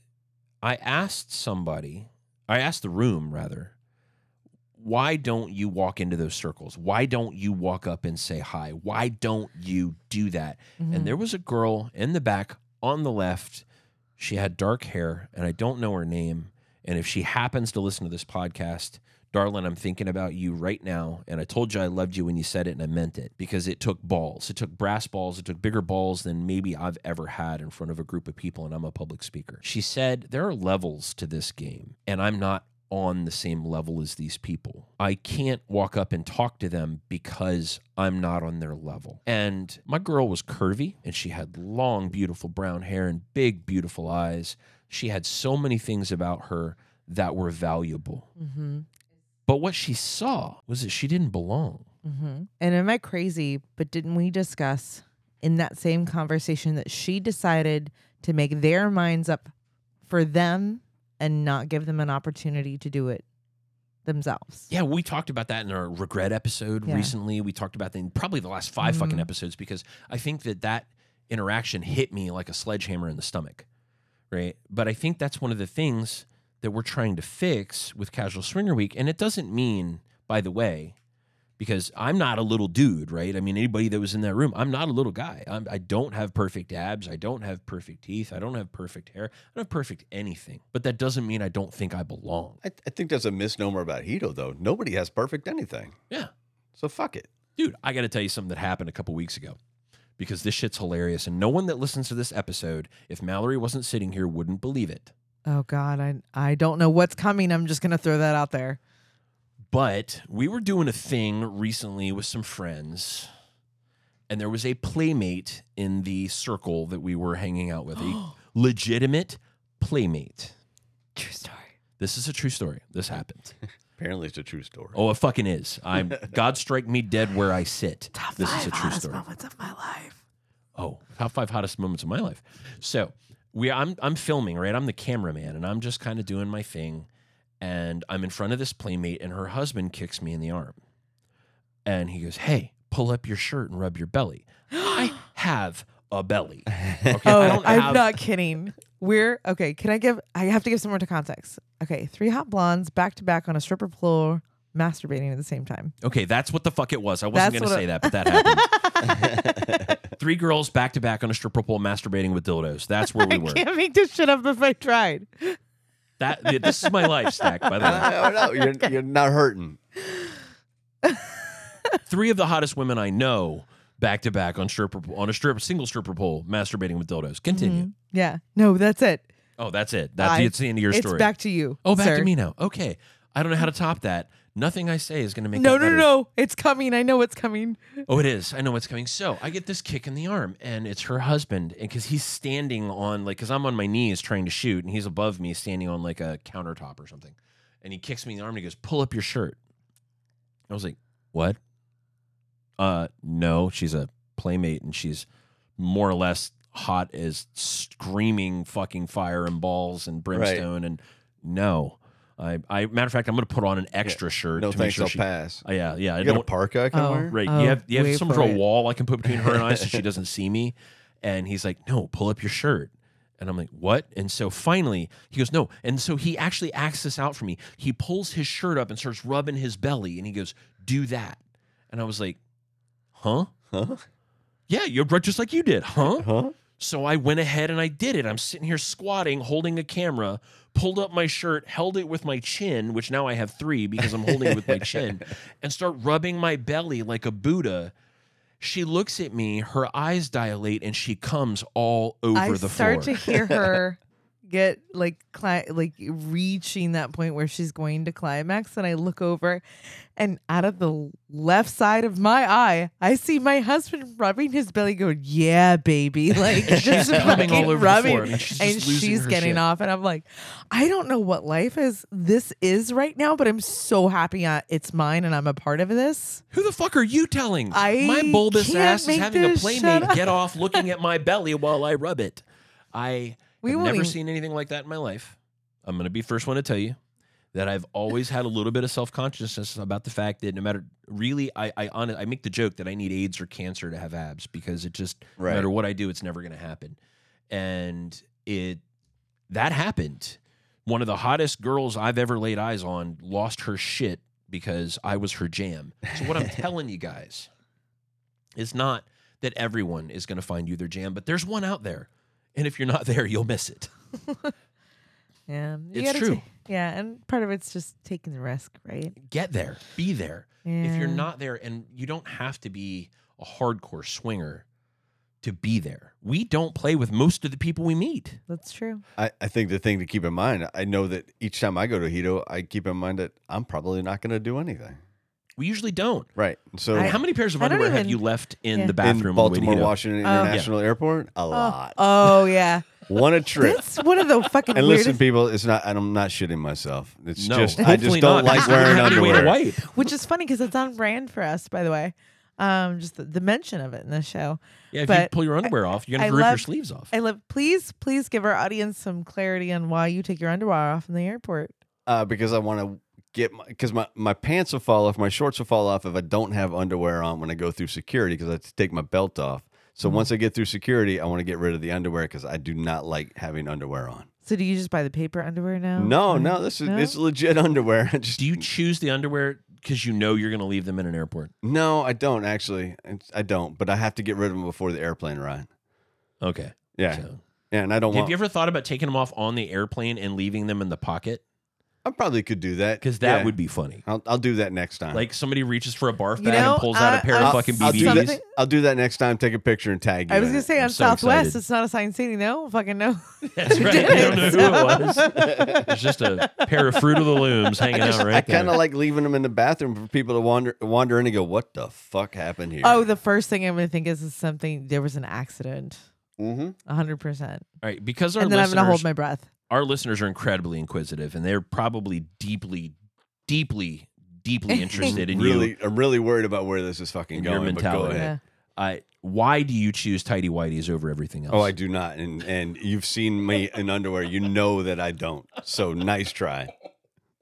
I asked somebody, I asked the room rather, why don't you walk into those circles? Why don't you walk up and say hi? Why don't you do that? Mm-hmm. And there was a girl in the back on the left. She had dark hair, and I don't know her name. And if she happens to listen to this podcast, darling, I'm thinking about you right now. And I told you I loved you when you said it, and I meant it because it took balls. It took brass balls. It took bigger balls than maybe I've ever had in front of a group of people, and I'm a public speaker. She said, There are levels to this game, and I'm not on the same level as these people. I can't walk up and talk to them because I'm not on their level. And my girl was curvy and she had long, beautiful brown hair and big, beautiful eyes. She had so many things about her that were valuable. Mm-hmm. But what she saw was that she didn't belong. Mm-hmm. And am I crazy? But didn't we discuss in that same conversation that she decided to make their minds up for them and not give them an opportunity to do it themselves? Yeah, we talked about that in our regret episode Yeah. recently. We talked about that in probably the last 5 fucking Mhm. episodes because I think that that interaction hit me like a sledgehammer in the stomach, right? But I think that's one of the things that we're trying to fix with Casual Swinger Week. And it doesn't mean, by the way, because I'm not a little dude, right? I mean, anybody that was in that room, I'm not a little guy. I'm, I don't have perfect abs. I don't have perfect teeth. I don't have perfect hair. I don't have perfect anything. But that doesn't mean I don't think I belong. I, I think that's a misnomer about Hedo, though. Nobody has perfect anything. Yeah. So fuck it. Dude, I got to tell you something that happened a couple weeks ago because this shit's hilarious. And no one that listens to this episode, if Mallory wasn't sitting here, wouldn't believe it. Oh God, I I don't know what's coming. I'm just gonna throw that out there. But we were doing a thing recently with some friends, and there was a playmate in the circle that we were hanging out with, a legitimate playmate. True story. This is a true story. This happened. Apparently, it's a true story. Oh, it fucking is. I'm God strike me dead where I sit. Top this five is a true hottest story. moments of my life. Oh, top five hottest moments of my life. So we, I'm, I'm filming, right? I'm the cameraman, and I'm just kind of doing my thing, and I'm in front of this playmate, and her husband kicks me in the arm, and he goes, "Hey, pull up your shirt and rub your belly." I have a belly. Okay, Oh, I don't I'm have. not kidding. We're okay. Can I give? I have to give some more to context. Okay, three hot blondes back to back on a stripper floor, masturbating at the same time. Okay, that's what the fuck it was. I wasn't going to say I- that, but that happened. Three girls back to back on a stripper pole masturbating with dildos. That's where we were. I were. can't make this shit up if I tried. That this is my life stack, by the way. no, no, you're, you're not hurting. three of the hottest women I know back to back on stripper on a strip single stripper pole masturbating with dildos. Continue. Mhm. Yeah. No, that's it. Oh, that's it. That's I- it's the end of your it's story. back to you. oh, back sir. to me now. Okay. I don't know how to top that. Nothing I say is going to make No, that no, no, better. no. It's coming. I know it's coming. Oh, it is. I know what's coming. So I get this kick in the arm, and it's her husband, and because he's standing on like, because I'm on my knees trying to shoot, and he's above me, standing on like a countertop or something, and he kicks me in the arm, and he goes, "Pull up your shirt." I was like, "What?" Uh, no, she's a playmate, and she's more or less hot as screaming fucking fire and balls and brimstone, and no. I, I matter of fact, I'm going to put on an extra shirt No to make thanks, sure I'll she. pass. Uh, yeah, yeah. I You got a don't- parka I can Oh. wear? Right. Oh, you have you have wait some for sort of it. wall I can put between her and I so she doesn't see me. And he's like, No, pull up your shirt. And I'm like, What? And so finally he goes, No. And so he actually acts this out for me. He pulls his shirt up and starts rubbing his belly and he goes, Do that. And I was like, Huh? Huh? Yeah, you're right, just like you did, huh? Huh? So I went ahead and I did it. I'm sitting here squatting, holding a camera, pulled up my shirt, held it with my chin, which now I have three because I'm holding it with my chin, and start rubbing my belly like a Buddha. She looks at me, her eyes dilate, and she comes all over I the floor. I start floor. to hear her get like cli- like reaching that point where she's going to climax and I look over and out of the left side of my eye I see my husband rubbing his belly going yeah baby like just coming all over the rubbing floor. Mean, she's and she's getting shit. off and I'm like I don't know what life is this is right now but I'm so happy I, it's mine and I'm a part of this Who the fuck are you telling? I my bulbous ass is having a playmate get off looking at my belly while I rub it. I We have never even- seen anything like that in my life. I'm going to be first one to tell you that I've always had a little bit of self consciousness about the fact that no matter really, I I, on, I make the joke that I need AIDS or cancer to have abs because it just Right. no matter what I do, it's never going to happen. And it that happened. One of the hottest girls I've ever laid eyes on lost her shit because I was her jam. So what I'm telling you guys is not that everyone is going to find you their jam, but there's one out there. And if you're not there, you'll miss it. yeah you It's true. ta- yeah and part of it's just taking the risk right Get there. Be there. If you're not there and you don't have to be a hardcore swinger to be there. We don't play with most of the people we meet. That's true. I, I think the thing to keep in mind, I know that each time I go to Hedo, I keep in mind that I'm probably not going to do anything. We usually don't. Right. So And how many pairs of I don't underwear have even- you left in yeah. the bathroom in on the way to Baltimore, Hedo? Washington Oh. International Airport, a lot. Oh yeah, One a trip. that's one of the fucking And weirdest. listen, people, it's not. I'm not shitting myself. It's No, just I hopefully just don't not, like because we don't wearing have any way to underwear. wipe. which is funny because it's on brand for us, by the way. Um, just the, the mention of it in the show. Yeah, if you But pull your underwear off, you're gonna I have to rip your love- sleeves off. I love. Please, please give our audience some clarity on why you take your underwear off in the airport. Uh, because I want to get my because my, my pants will fall off, my shorts will fall off if I don't have underwear on when I go through security because I have to take my belt off. So Mhm. once I get through security, I want to get rid of the underwear because I do not like having underwear on. So do you just buy the paper underwear now? No, Or- no, this is No? it's legit underwear. Just Do you choose the underwear because you know you're going to leave them in an airport? no, I don't actually. I don't, but I have to get rid of them before the airplane ride. Okay. Yeah, So- yeah, and I don't Have want. you ever thought about taking them off on the airplane and leaving them in the pocket? I probably could do that because that Yeah. would be funny. I'll, I'll do that next time. Like somebody reaches for a barf You bag know, and pulls out a I- pair I- of fucking I'll do BBs. that. I'll do that next time. Take a picture and tag you. I was in gonna it. say I'm on so Southwest, excited. it's not a sign city. No, fucking no. That's right. did I don't know who it was. It's just a pair of Fruit of the Looms hanging out right I there. kind of like leaving them in the bathroom for people to wander wander in and go, "What the fuck happened here?" Oh, the first thing I'm gonna think is, is something. There was an accident. mm-hmm. hundred percent. All right, because our And then I'm listeners, gonna hold my breath. Our listeners are incredibly inquisitive, and they're probably deeply, deeply, deeply interested in really, you. I'm really worried about where this is fucking And your going. But go mentality. ahead. Yeah. Uh, why do you choose tidy whities over everything else? Oh, I do not, and and you've seen me in underwear. You know that I don't. So nice try,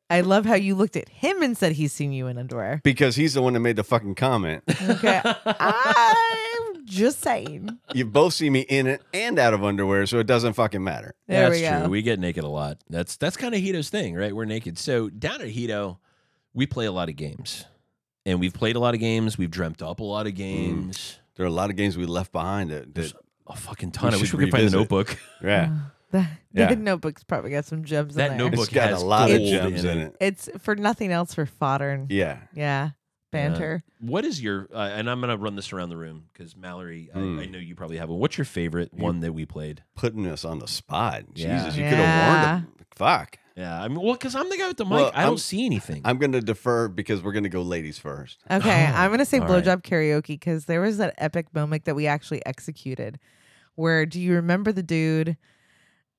I love how you looked at him and said he's seen you in underwear. because he's the one that made the fucking comment. Okay, I'm just saying. You both see me in it and out of underwear, so it doesn't fucking matter. There That's we go. true. We get naked a lot. That's that's kind of Hedo's thing, right? We're naked. So down at Hedo, we play a lot of games, and we've played a lot of games. We've dreamt up a lot Mm. of games. There are a lot of games we left behind that. that There's a fucking ton. I wish should we could find the revisit. notebook. yeah, That, Yeah. that notebook's probably got some gems That in there. notebook it's got has a lot of gold gems in in it. it. It's for nothing else for fodder and yeah, Yeah, banter. What is your? Uh, and I'm gonna run this around the room because Mallory, Hmm. I, I know you probably have one. What's your favorite one that we played? putting us on the spot. Yeah. Jesus, you could have warned him. Fuck. Yeah, I mean, well, because I'm the guy with the mic. Well, I don't I'm- see anything. I'm going to defer because we're going to go ladies first. Okay, Oh, I'm gonna say all right. blowjob karaoke because there was that epic moment that we actually executed. Where do you remember the dude?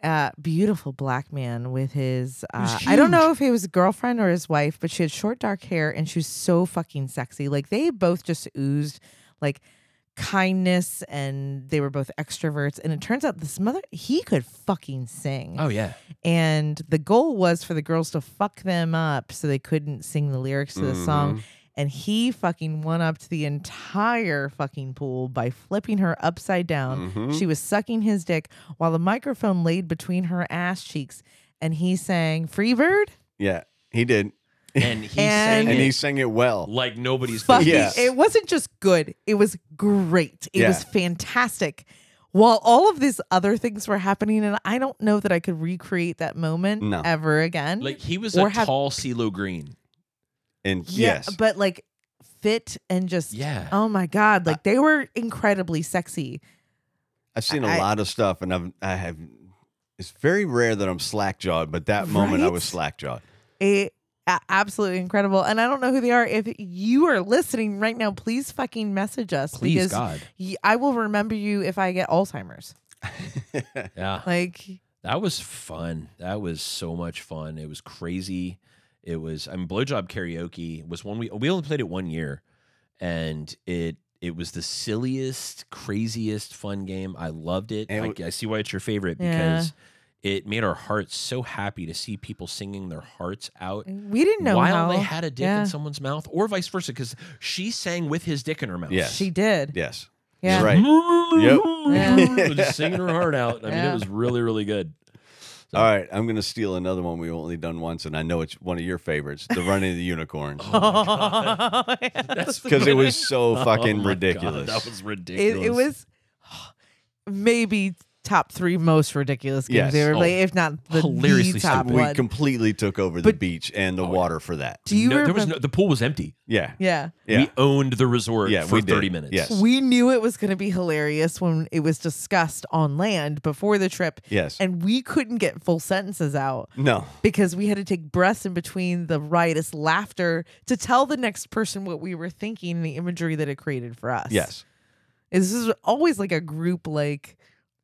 Uh, beautiful black man with his uh, I don't know if he was a girlfriend or his wife, but she had short dark hair and she was so fucking sexy. Like they both just oozed like kindness and they were both extroverts. And it turns out this mother he could fucking sing. oh yeah, And the goal was for the girls to fuck them up so they couldn't sing the lyrics to the song. And he fucking won up to the entire fucking pool by flipping her upside down. Mhm. She was sucking his dick while the microphone laid between her ass cheeks. And he sang Freebird. Yeah, he did. and he And- sang And it he sang it well. like nobody's Fucking, business. Yes. It wasn't just good, it was great. It Yeah. was fantastic. While all of these other things were happening, and I don't know that I could recreate that moment No. ever again. Like he was a have- tall CeeLo Green. And Yeah, yes, but like fit and just Yeah. oh my god, like they were incredibly sexy. I've seen a I- lot of stuff, and I've I have. It's very rare that I'm slack jawed, but that moment I was slack jawed. It absolutely incredible, and I don't know who they are. If you are listening right now, please fucking message us Please because God. I will remember you if I get Alzheimer's. Yeah. Like That was fun. That was so much fun. It was crazy. It was I mean blowjob karaoke was one we we only played it one year and it it was the silliest, craziest fun game. I loved it. And I, w- I see why it's your favorite Yeah. because it made our hearts so happy to see people singing their hearts out we didn't know while how they had a dick yeah. in someone's mouth, or vice versa, because she sang with his dick in her mouth. Yes. she did. yes, Yeah. You're right. Yeah. just singing her heart out. I mean, Yeah. it was really, really good. So- All right, I'm gonna steal another one we've only done once, and I know it's one of your favorites, the running of the unicorns, oh That's because it was so Oh fucking God, ridiculous. that was it, ridiculous. it was maybe top three most ridiculous games Yes. they ever Oh, played, if not the, hilariously the top stupid. we one. completely took over the But- beach and the Oh, water for that. Do you no, there remember? was no, the pool was empty. Yeah, yeah. yeah, We owned the resort Yeah, for we did. 30 minutes. Yes. We knew it was going to be hilarious when it was discussed on land before the trip, yes. and we couldn't get full sentences out no, because we had to take breaths in between the riotous laughter to tell the next person what we were thinking and the imagery that it created for us. yes, This is always like a group like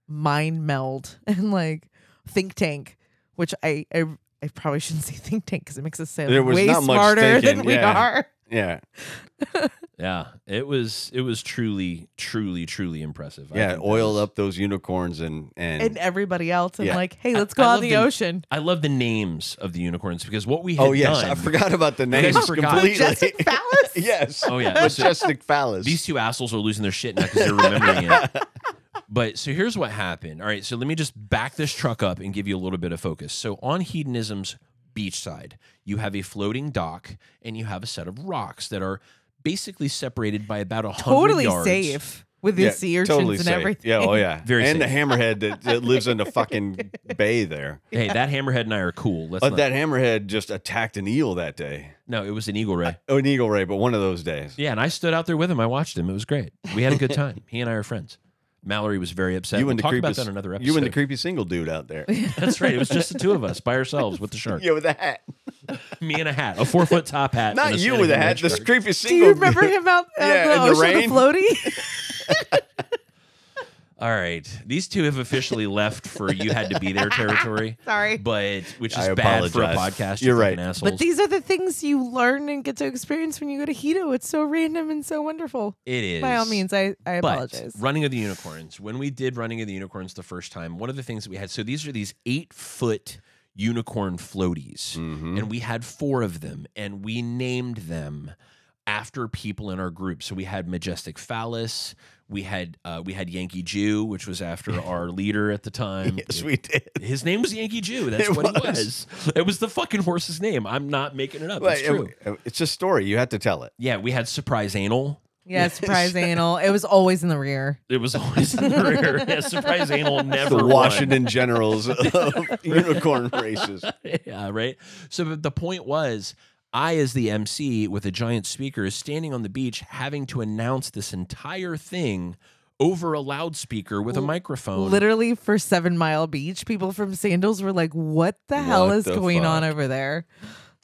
mind meld and like think tank, which I I, I probably shouldn't say think tank because it makes us sound There was way not much smarter thinking, than we yeah. are. yeah, Yeah. It was it was truly, truly, truly impressive. I yeah. think that Oiled was- up those unicorns and and, And everybody else, and Yeah. like, hey, let's go I out love in the the- ocean. I love the names of the unicorns because what we had oh yes, done. I forgot about the names forgot. completely. Majestic phallus. yes. Oh, yeah. majestic phallus. These two assholes are losing their shit now because they're remembering it. But so here's what happened. All right, so let me just back this truck up and give you a little bit of focus. So on hedonism's beach side, you have a floating dock and you have a set of rocks that are basically separated by about a hundred Totally yards. safe. with the sea urchins totally and safe. everything. Yeah, oh yeah. Very and the hammerhead that, that lives in the fucking bay there. Hey, that hammerhead and I are cool. Let's But not, that hammerhead just attacked an eel that day. no, it was an eagle ray. Oh, an eagle ray, but one of those days. Yeah, and I stood out there with him. I watched him. It was great. We had a good time. he and I are friends. Mallory was very upset. You we'll and the talk creepy, about that in another episode. you and the creepy single dude out there. That's right. It was just the two of us by ourselves with the shark. yeah, with a hat. Me and a hat, a four foot top hat. Not you with a hat. The shark. creepy Do single. you remember him out on Yeah, the in the rain. the floaty? All right, these two have officially left for you had to be there territory. Sorry. but which is I bad for a podcast. You're right. fucking assholes. But these are the things you learn and get to experience when you go to Hedo. It's so random and so wonderful. it is By all means, I, I But apologize. running of the unicorns, when we did running of the unicorns the first time, one of the things that we had, so these are these eight foot unicorn floaties, Mhm. and we had four of them, and we named them after people in our group. So we had Majestic Phallus, we had uh, we had Yankee Jew, which was after our leader at the time. Yes, we did. His name was Yankee Jew. That's It what he was. was. It was the fucking horse's name. I'm not making it up. But It's true. it- it's a story. You had to tell it. Yeah, we had Surprise Anal. yeah, surprise anal. It was always in the rear. It was always in the rear. Yeah, Surprise Anal never The won. Washington Generals of unicorn races. yeah, right. So but the point was, I, as the MC with a giant speaker, is standing on the beach having to announce this entire thing over a loudspeaker with a microphone. Literally for Seven Mile Beach, people from Sandals were like, "What the hell What is the going on fuck? over there?"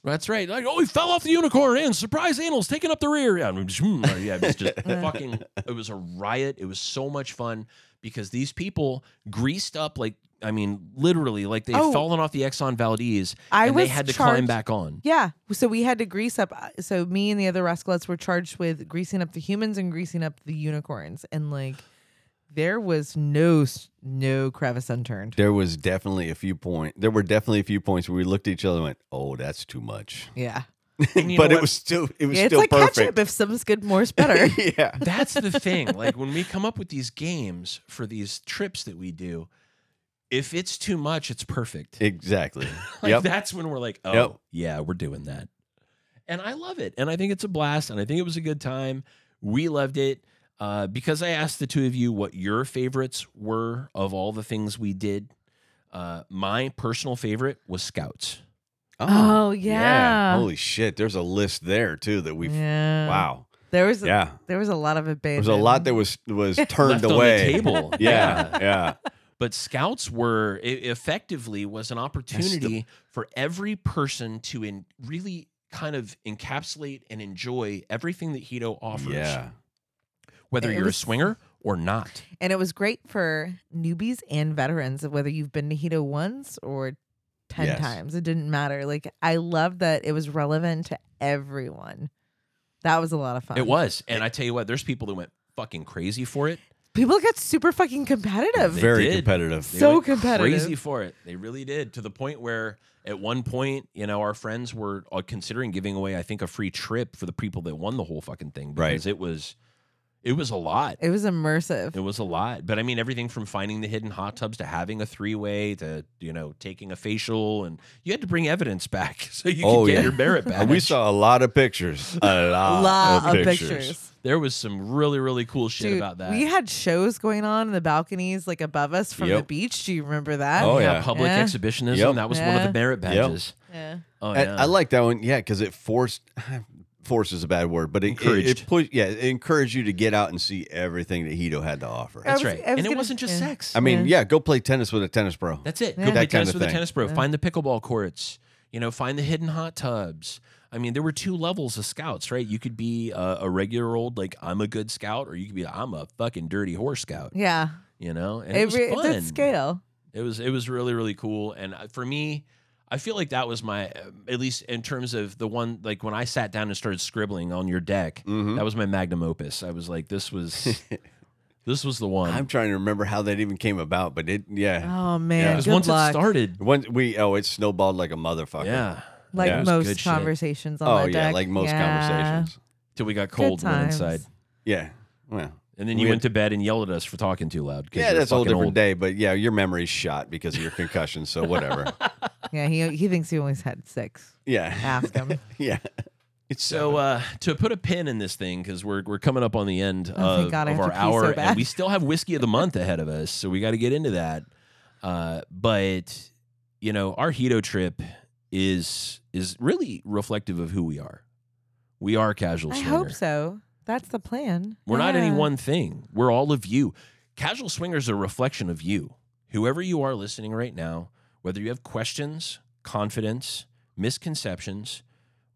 That's right. Like, oh, he fell off the unicorn and surprise anal's taking up the rear. Yeah, just, hmm, yeah, it was just fucking. It was a riot. It was so much fun because these people greased up like. I mean, literally, like they've Oh. fallen off the Exxon Valdez, I and was they had to climb back on. Yeah, so we had to grease up. uh, So me and the other rascalettes were charged with greasing up the humans and greasing up the unicorns, and like there was no s- no crevice unturned. There was definitely a few point. There were definitely a few points where we looked at each other and went, "Oh, that's too much." Yeah, And you but it what? was still it was Yeah, it's still like perfect. ketchup. If some's good, more's better. yeah. That's the thing. Like when we come up with these games for these trips that we do, if it's too much, it's perfect. Exactly. Like yep. that's when we're like, oh Yep. yeah, we're doing that. And I love it. And I think it's a blast. And I think it was a good time. We loved it. Uh, because I asked the two of you what your favorites were of all the things we did. Uh, my personal favorite was Scouts. Oh, yeah. Holy shit. There's a list there too that we've yeah. wow. There was a, Yeah. there was a lot of it. There was a lot that was was turned Left away. on the table. Yeah. Yeah. But scouts were effectively was an opportunity for every person to in really kind of encapsulate and enjoy everything that Hedo offers. Yeah. Whether It you're was- a swinger or not. and it was great for newbies and veterans. Whether you've been to Hedo once or ten Yes. times, it didn't matter. Like I love that it was relevant to everyone. That was a lot of fun. It was. And I tell you what, there's people that went fucking crazy for it. People got super fucking competitive. They Very did. competitive. They So went competitive. Crazy for it. They really did. To the point where at one point, you know, our friends were uh, considering giving away, I think, a free trip for the people that won the whole fucking thing Right. because it was it was a lot. It was immersive. It was a lot. But I mean, everything from finding the hidden hot tubs to having a three way to, you know, taking a facial. And you had to bring evidence back so you Oh, could get yeah. your merit back. We saw a lot of pictures. A lot, lot of, pictures. pictures. There was some really, really cool shit Dude, about that. We had shows going on in the balconies like above us from the beach. Do you remember that? Oh, yeah, yeah. public Yeah. exhibitionism. Yep. That was one of the merit badges. Yeah. Oh, I, yeah. I like that one, yeah, because it forced. Force is a bad word, but it, it, Encouraged. it put, yeah, it encouraged you to get out and see everything that Hedo had to offer. That's was- right. Was and it gonna- wasn't just yeah. sex. I mean, Yeah. yeah, go play tennis with a tennis pro. That's it. Yeah. Go play That tennis of with a tennis pro. Yeah. Find the pickleball courts. You know, find the hidden hot tubs. I mean, there were two levels of scouts, right? You could be a, a regular old like I'm a good scout, or you could be I'm a fucking dirty horse scout. Yeah. You know, and it, It, was re- fun. it scale. It was it was really really cool, and uh, for me, I feel like that was my uh, at least in terms of the one like when I sat down and started scribbling on your deck. Mhm. That was my magnum opus. I was like, this was this was the one. I'm trying to remember how that even came about, but it, yeah. Oh man, Because good once luck. it started, once we, oh, it snowballed like a motherfucker. yeah, like Yeah. It was good most shit. conversations on Oh that yeah, deck. like most Yeah. conversations. till we got Good cold and went times. inside. Yeah. Well. And then you We went to bed and yelled at us for talking too loud. 'cause Yeah, you're that's a whole fucking different old. day, but yeah, your memory's shot because of your concussion, so whatever. Yeah, he he thinks he only had six. yeah. Ask him. yeah. So uh, to put a pin in this thing, because we're we're coming up on the end Oh, thank of, God, I of have our to pee so hour, and bad. we still have whiskey of the month ahead of us, so we got to get into that. Uh, but you know, our Hedo trip is is really reflective of who we are. We are casual swingers. I swinger. hope so. That's the plan. We're not any Yeah. one thing. We're all of you. Casual Swinger is a reflection of you. Whoever you are listening right now, whether you have questions, confidence, misconceptions,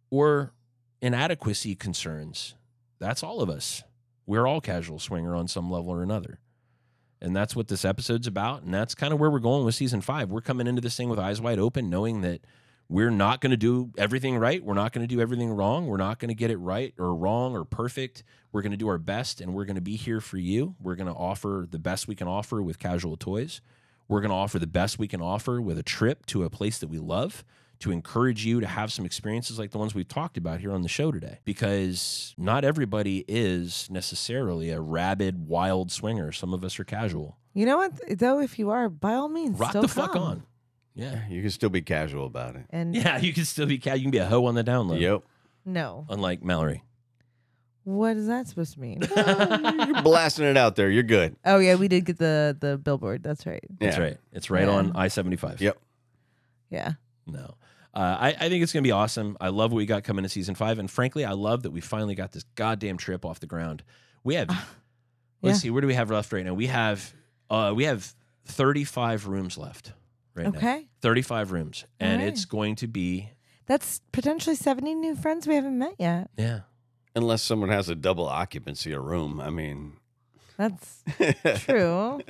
or inadequacy concerns, that's all of us. We're all Casual Swinger on some level or another. And that's what this episode's about. And that's kind of where we're going with season five. We're coming into this thing with eyes wide open, knowing that we're not going to do everything right. We're not going to do everything wrong. We're not going to get it right or wrong or perfect. We're going to do our best and we're going to be here for you. We're going to offer the best we can offer with casual toys. We're going to offer the best we can offer with a trip to a place that we love to encourage you to have some experiences like the ones we've talked about here on the show today. Because not everybody is necessarily a rabid, wild swinger. Some of us are casual. You know what? Though, if you are, by all means, Rock the fuck on. Yeah. You can still be casual about it. And Yeah, you can still be cat. You can be a hoe on the download. Yep. no, Unlike Mallory. what is that supposed to mean? You're blasting it out there. You're good. oh yeah, we did get the the billboard. That's right. That's right. It's right Yeah. on I seventy five. Yep. Yeah. No. Uh, I, I think it's going to be awesome. I love what we got coming to season five. And frankly, I love that we finally got this goddamn trip off the ground. We have, let's yeah. see, where do we have left right now? We have, uh, we have 35 rooms left right now. Okay. 35 rooms. And All it's going to be, That's potentially seventy new friends we haven't met yet. yeah. Unless someone has a double occupancy a room. I mean, That's true.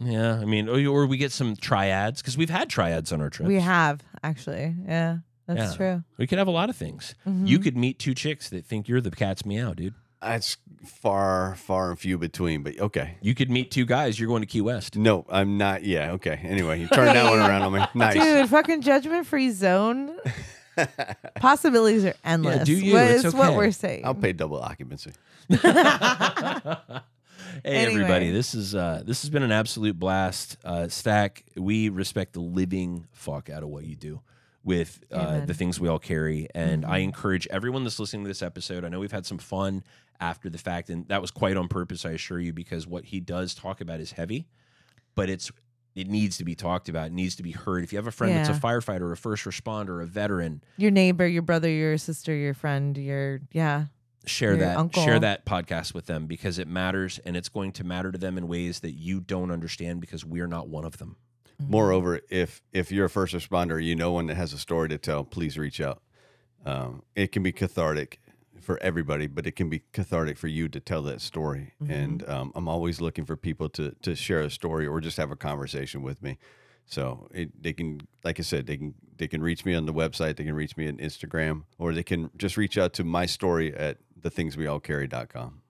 Yeah. I mean, or, or we get some triads because we've had triads on our trips. we have actually. Yeah, that's Yeah. true. We could have a lot of things. Mhm. You could meet two chicks that think you're the cat's meow, dude. That's far, far and few between. But okay. You could meet two guys. You're going to Key West. No, I'm not. Yeah. Okay. Anyway, you turn that one around on me. Nice. Dude, fucking judgment free zone. Possibilities are endless. do you. What It's is what we're saying. I'll pay double occupancy. hey Anyway. everybody, this is uh this has been an absolute blast. Uh Stack, we respect the living fuck out of what you do with uh, the things we all carry. And I Mhm. encourage everyone that's listening to this episode. I know we've had some fun after the fact, and that was quite on purpose, I assure you, because what he does talk about is heavy, but it's it needs to be talked about, it needs to be heard. If you have a friend that's a firefighter, a first responder, a veteran, your neighbor, your brother, your sister, your friend, your yeah. share Your that uncle. share that podcast with them because it matters and it's going to matter to them in ways that you don't understand because we're not one of them. Moreover, if if you're a first responder, you know one that has a story to tell, please reach out. Um, it can be cathartic for everybody, but it can be cathartic for you to tell that story. Mhm. And um, I'm always looking for people to to share a story or just have a conversation with me. So it, they can, like I said, they can they can reach me on the website. They can reach me on Instagram, or they can just reach out to my story at thethingsweallcarry.com.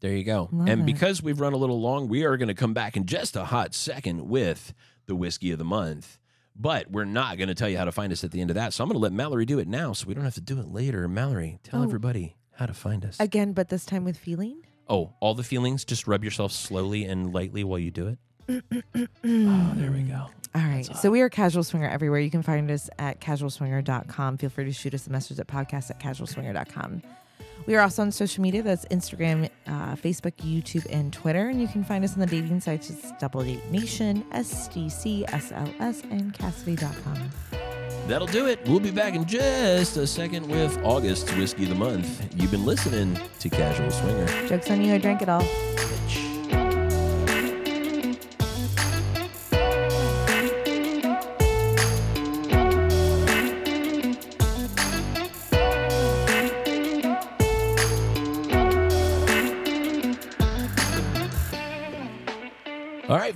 There you go. Love and it. because we've run a little long, we are going to come back in just a hot second with the whiskey of the month. But we're not going to tell you how to find us at the end of that. So I'm going to let Mallory do it now so we don't have to do it later. Mallory, tell Oh. everybody how to find us. Again, but this time with feeling. oh, all the feelings, just rub yourself slowly and lightly while you do it. oh, there we go. All right. So we are Casual Swinger everywhere. You can find us at casualswinger.com. Feel free to shoot us a message at podcast at casualswinger.com. We are also on social media. That's Instagram, uh, Facebook, YouTube, and Twitter. And you can find us on the dating sites. It's Double Date Nation, SDC, SLS, and Kasidie.com. That'll do it. We'll be back in just a second with August's Whiskey of the Month. You've been listening to Casual Swinger. Joke's on you. I drank it all.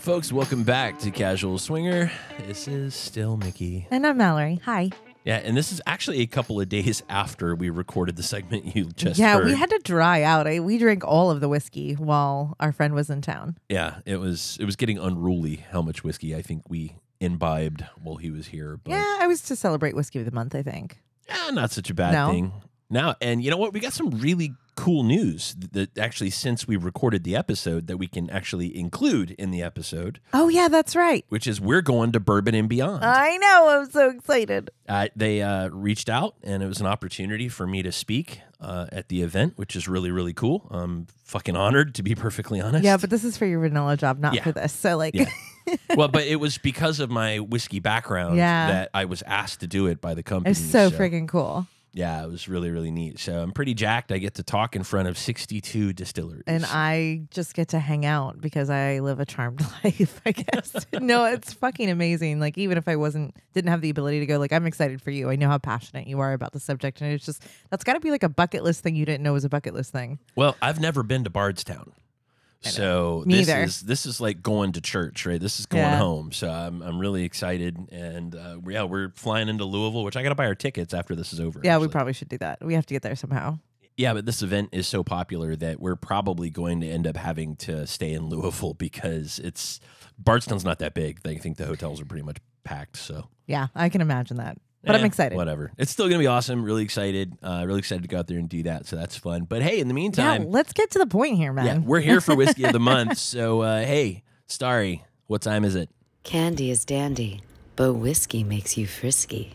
Folks, welcome back to Casual Swinger. This is still Mickey. And I'm Mallory. Hi. Yeah, and this is actually a couple of days after we recorded the segment you just yeah, heard. we had to dry out. I, we drank all of the whiskey while our friend was in town. yeah, it was it was getting unruly how much whiskey I think we imbibed while he was here. But Yeah, I was to celebrate Whiskey of the Month, I think. yeah, not such a bad No. thing. Now, and you know what? We got some really cool news that actually, since we recorded the episode, that we can actually include in the episode, Oh yeah, that's right. which is we're going to Bourbon and Beyond. I know. I'm so excited. Uh, they uh, reached out, and it was an opportunity for me to speak uh, at the event, which is really, really cool. I'm fucking honored, to be perfectly honest. Yeah, but this is for your vanilla job, not Yeah. for this. So like, Yeah. well, but it was because of my whiskey background Yeah. that I was asked to do it by the company. it's so freaking cool. Yeah, it was really, really neat. So I'm pretty jacked. I get to talk in front of 62 distilleries. And I just get to hang out because I live a charmed life, I guess. no, it's fucking amazing. Like even if I wasn't didn't have the ability to go, like I'm excited for you. I know how passionate you are about the subject. And it's just that's gotta be like a bucket list thing you didn't know was a bucket list thing. well, I've never been to Bardstown. So this either. is this is like going to church, right? This is going Yeah. home. So I'm I'm really excited, and uh, yeah, we're flying into Louisville, which I got to buy our tickets after this is over. Yeah, we probably should do that. We have to get there somehow. Yeah, but this event is so popular that we're probably going to end up having to stay in Louisville because it's Bardstown's not that big. I think the hotels are pretty much packed. So, Yeah, I can imagine that. But I'm eh, excited. Whatever. It's still gonna be awesome. Really excited. Uh, really excited to go out there and do that. So that's fun. But hey, in the Yeah, meantime, let's get to the point here, man. yeah, we're here for whiskey of the month. So uh, hey, Starry, what time is it? Candy is dandy, but whiskey makes you frisky.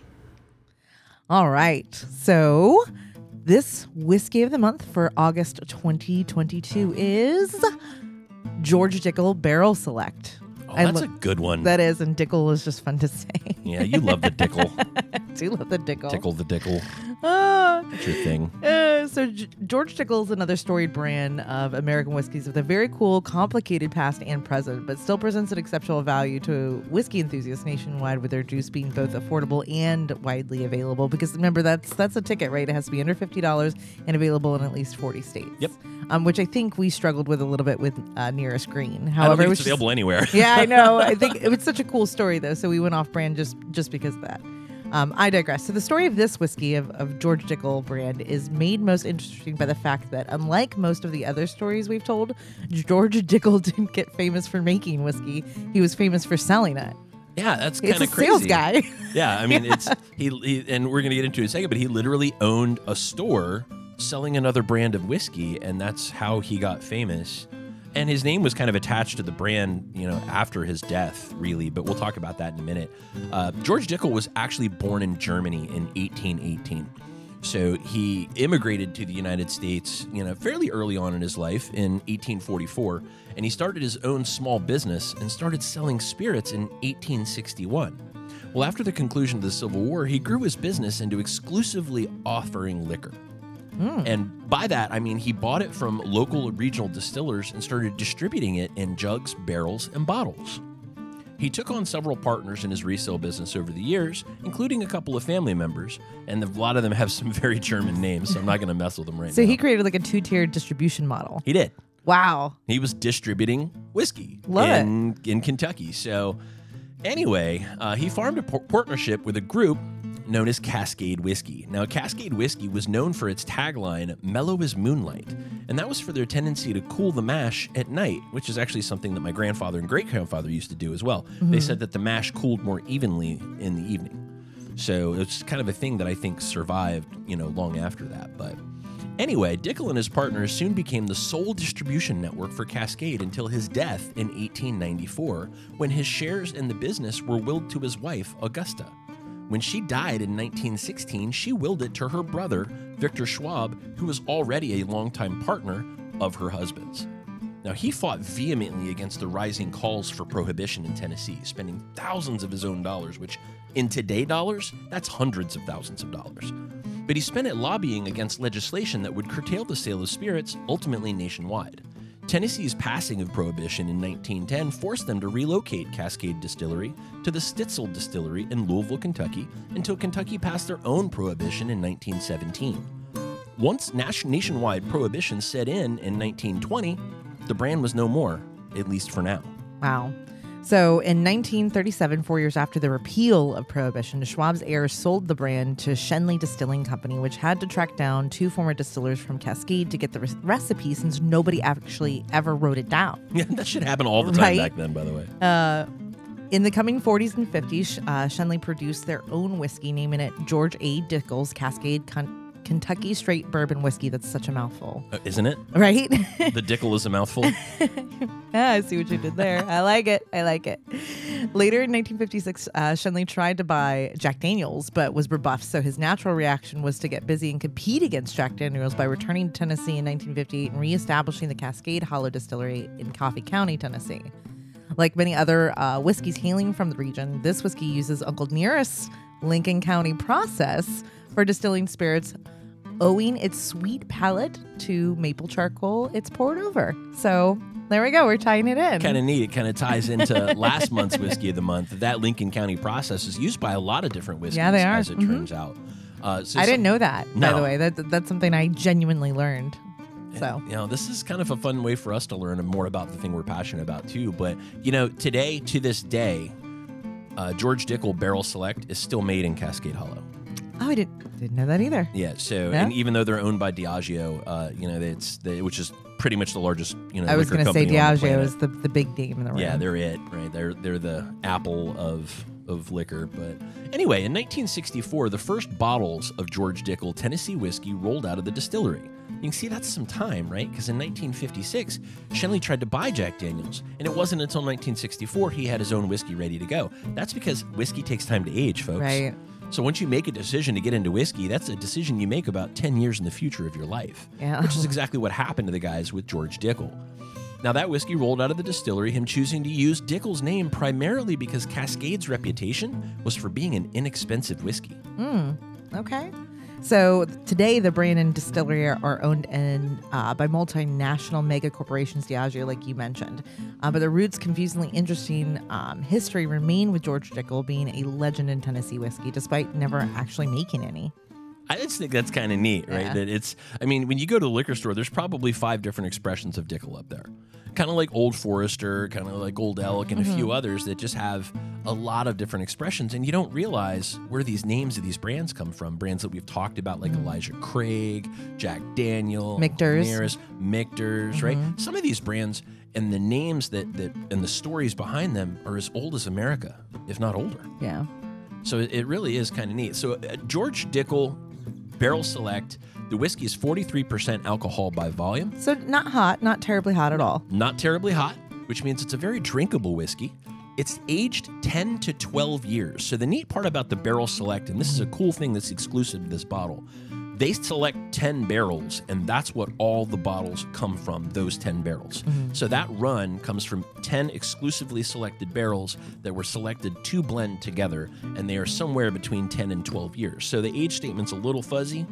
All right. So this whiskey of the month for August 2022 is George Dickel Barrel Select. Oh, I that's lo- a good one. That is, and Dickel is just fun to say. yeah, you love the dickle, do love the Dickel. tickle the dickle. Ah. It's your thing. Uh, so G- George Dickel is another storied brand of American whiskeys with a very cool, complicated past and present, but still presents an exceptional value to whiskey enthusiasts nationwide, with their juice being both affordable and widely available. Because remember, that's that's a ticket, right? It has to be under fifty dollars and available in at least forty states. Yep. Um, which I think we struggled with a little bit with uh, Nearest Green. However, it's was just- available anywhere. yeah, I know. I think it was such a cool story though, so we went off brand just just because of that. Um, I digress. So the story of this whiskey of, of George Dickel brand is made most interesting by the fact that unlike most of the other stories we've told, George Dickel didn't get famous for making whiskey. He was famous for selling it. Yeah, that's kind of crazy. sales guy. Yeah, I mean, it's he, he, and we're gonna get into it in a second, but he literally owned a store selling another brand of whiskey, and that's how he got famous. And his name was kind of attached to the brand, you know, after his death, really. But we'll talk about that in a minute. Uh, George Dickel was actually born in Germany in 1818. So he immigrated to the United States, you know, fairly early on in his life in 1844, and he started his own small business and started selling spirits in 1861. Well, after the conclusion of the Civil War, he grew his business into exclusively offering liquor. And by that, I mean he bought it from local regional distillers and started distributing it in jugs, barrels, and bottles. He took on several partners in his resale business over the years, including a couple of family members, and a lot of them have some very German names, so I'm not going to mess with them right so now. So he created like a two-tiered distribution model. he did. Wow. He was distributing whiskey Love it. in in Kentucky. So anyway, uh, he formed a par- partnership with a group known as Cascade Whiskey. Now, Cascade Whiskey was known for its tagline "Mellow as Moonlight," and that was for their tendency to cool the mash at night, which is actually something that my grandfather and great grandfather used to do as well. They mm-hmm. said that the mash cooled more evenly in the evening. So it's kind of a thing that I think survived, you know, long after that. But anyway, Dickel and his partners soon became the sole distribution network for Cascade until his death in 1894, when his shares in the business were willed to his wife, Augusta. When she died in 1916, she willed it to her brother, Victor Schwab, who was already a longtime partner of her husband's. Now, he fought vehemently against the rising calls for prohibition in Tennessee, spending thousands of his own dollars, which in today dollars, that's hundreds of thousands of dollars. But he spent it lobbying against legislation that would curtail the sale of spirits, ultimately nationwide. Tennessee's passing of prohibition in 1910 forced them to relocate Cascade Distillery to the Stitzel Distillery in Louisville, Kentucky, until Kentucky passed their own prohibition in 1917. Once nationwide prohibition set in in 1920, the brand was no more, at least for now. Wow. So in 1937, four years after the repeal of Prohibition, Schwab's heirs sold the brand to Schenley Distilling Company, which had to track down two former distillers from Cascade to get the re- recipe since nobody actually ever wrote it down. Yeah, that should happen all the time Right. back then, by the way. Uh, in the coming 40s and 50s, uh, Schenley produced their own whiskey, naming it George A. Dickel's Cascade Con- Kentucky straight bourbon whiskey. That's such a mouthful, Uh, isn't it? right? The Dickel is a mouthful. Ah, I see what you did there. I like it. I like it. Later in 1956, uh, Schenley tried to buy Jack Daniels, but was rebuffed. So his natural reaction was to get busy and compete against Jack Daniels by returning to Tennessee in 1958 and reestablishing the Cascade Hollow Distillery in Coffee County, Tennessee. Like many other uh, whiskeys hailing from the region, this whiskey uses Uncle Nearest's Lincoln County process for distilling spirits, owing its sweet palate to maple charcoal it's poured over. So there we go. We're tying it in. kind of neat. It kind of ties into last month's whiskey of the month. That Lincoln County process is used by a lot of different whiskeys. Yeah, they are. As it Mhm. turns out. Uh, so I didn't know that, by the way. That that's something I genuinely learned. So you know, this is kind of a fun way for us to learn more about the thing we're passionate about too. But you know, today to this day, uh, George Dickel Barrel Select is still made in Cascade Hollow. Oh, I didn't didn't know that either. Yeah. So, Yeah? and even though they're owned by Diageo, uh, you know, it's the, which is pretty much the largest, you know, I was liquor going to say company on the Diageo planet. is the, the big name in the room. Yeah, they're it, right? They're they're the apple of of liquor. But anyway, in 1964, the first bottles of George Dickel Tennessee whiskey rolled out of the distillery. You can see that's some time, right? Because in 1956, Schenley tried to buy Jack Daniels, and it wasn't until 1964 he had his own whiskey ready to go. That's because whiskey takes time to age, folks. Right. So once you make a decision to get into whiskey, that's a decision you make about 10 years in the future of your life. Yeah. Which is exactly what happened to the guys with George Dickel. Now, that whiskey rolled out of the distillery, him choosing to use Dickel's name primarily because Cascade's reputation was for being an inexpensive whiskey. Hmm. Okay. So today, the brand and distillery are, owned in, uh, by multinational mega corporations, Diageo, like you mentioned. Uh, but the roots, confusingly interesting um, history remain with George Dickel being a legend in Tennessee whiskey, despite never actually making any. I just think that's kind of neat, right? Yeah. That it's, I mean, when you go to the liquor store, there's probably five different expressions of Dickel up there. Kind of like Old Forester, kind of like Old Elk, and a few mm-hmm. others that just have a lot of different expressions. And you don't realize where these names of these brands come from. Brands that we've talked about, like mm. Elijah Craig, Jack Daniel, Michter's. Ramirez, Michter's, right? Mm-hmm. Some of these brands and the names that, that and the stories behind them are as old as America, if not older. Yeah. So it it really is kind of neat. So uh, George Dickel Barrel Select, the whiskey is 43% alcohol by volume, So not hot, not terribly hot at all. not terribly hot, which means it's a very drinkable whiskey. It's aged 10 to 12 years. So the neat part about the Barrel Select, and this is a cool thing that's exclusive to this bottle, they select 10 barrels, and that's what all the bottles come from, those 10 barrels. Mm-hmm. So that run comes from 10 exclusively selected barrels that were selected to blend together, and they are somewhere between 10 and 12 years. So the age statement's a little fuzzy,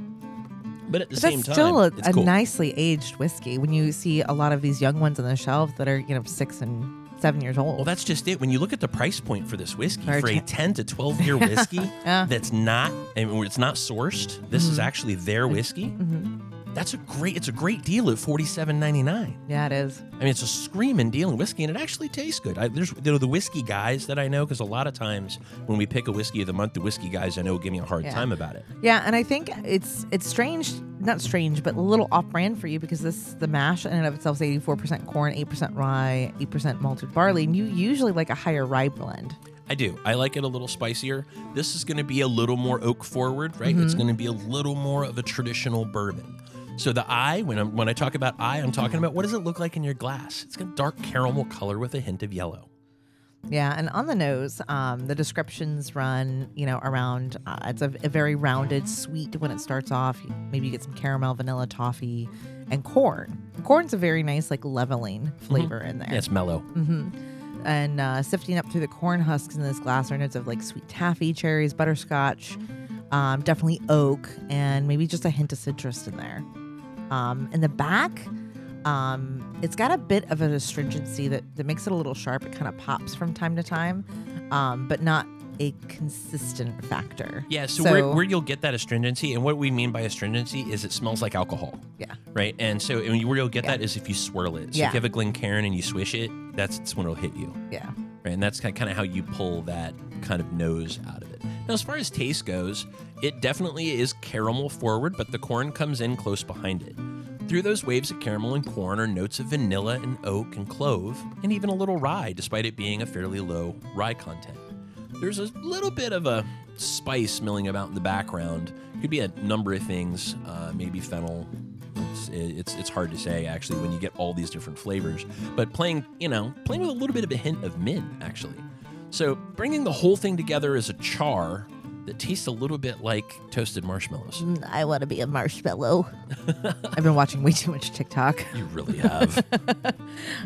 but at the But same that's time, still a, it's a cool. nicely aged whiskey. When you see a lot of these young ones on the shelf that are, you know, six and seven years old. Well, that's just it. When you look at the price point for this whiskey, for a ten- 10 to 12 year whiskey Yeah. that's not, I mean, it's not sourced, this is actually their whiskey. Mhm. That's a great, it's a great deal at $47.99. Yeah, it is. I mean, it's a screaming deal in whiskey, and it actually tastes good. I, there's you know, the whiskey guys that I know, because a lot of times when we pick a whiskey of the month, the whiskey guys I know give me a hard Yeah. time about it. Yeah, and I think it's it's strange, not strange, but a little off-brand for you because this the mash in and of itself is eighty-four percent corn, eight percent rye, eight percent malted barley, and you usually like a higher rye blend. I do. I like it a little spicier. This is going to be a little more oak forward, right? It's mm-hmm. going to be a little more of a traditional bourbon. So the eye, when I'm, when I talk about eye, I'm talking about what does it look like in your glass? It's got a dark caramel color with a hint of yellow. Yeah, and on the nose, um, the descriptions run, you know, around. Uh, it's a, a very rounded, sweet when it starts off. Maybe you get some caramel, vanilla, toffee, and corn. Corn's a very nice, like leveling flavor in there. Yeah, it's mellow. hmm And uh, sifting up through the corn husks in this glass are notes of like sweet taffy, cherries, butterscotch, um, definitely oak, and maybe just a hint of citrus in there. Um, in the back, um, it's got a bit of an astringency that, that makes it a little sharp. It kind of pops from time to time, um, but not a consistent factor. Yeah, so, where, where you'll get that astringency, and what we mean by astringency is it smells like alcohol, yeah, right? And so and where you'll get Yeah. that is if you swirl it. So Yeah. if you have a Glencairn and you swish it, that's, that's when it'll hit you. yeah. right? And that's kind of how you pull that kind of nose out of it. Now, as far as taste goes, it definitely is caramel forward, but the corn comes in close behind it. Through those waves of caramel and corn are notes of vanilla and oak and clove, and even a little rye, despite it being a fairly low rye content. There's a little bit of a spice milling about in the background. Could be a number of things, uh, maybe fennel. It's, it's it's hard to say actually when you get all these different flavors. But playing, you know, playing with a little bit of a hint of mint actually. So bringing the whole thing together as a char that tastes a little bit like toasted marshmallows. I want to be a marshmallow. I've been watching way too much TikTok. You really have.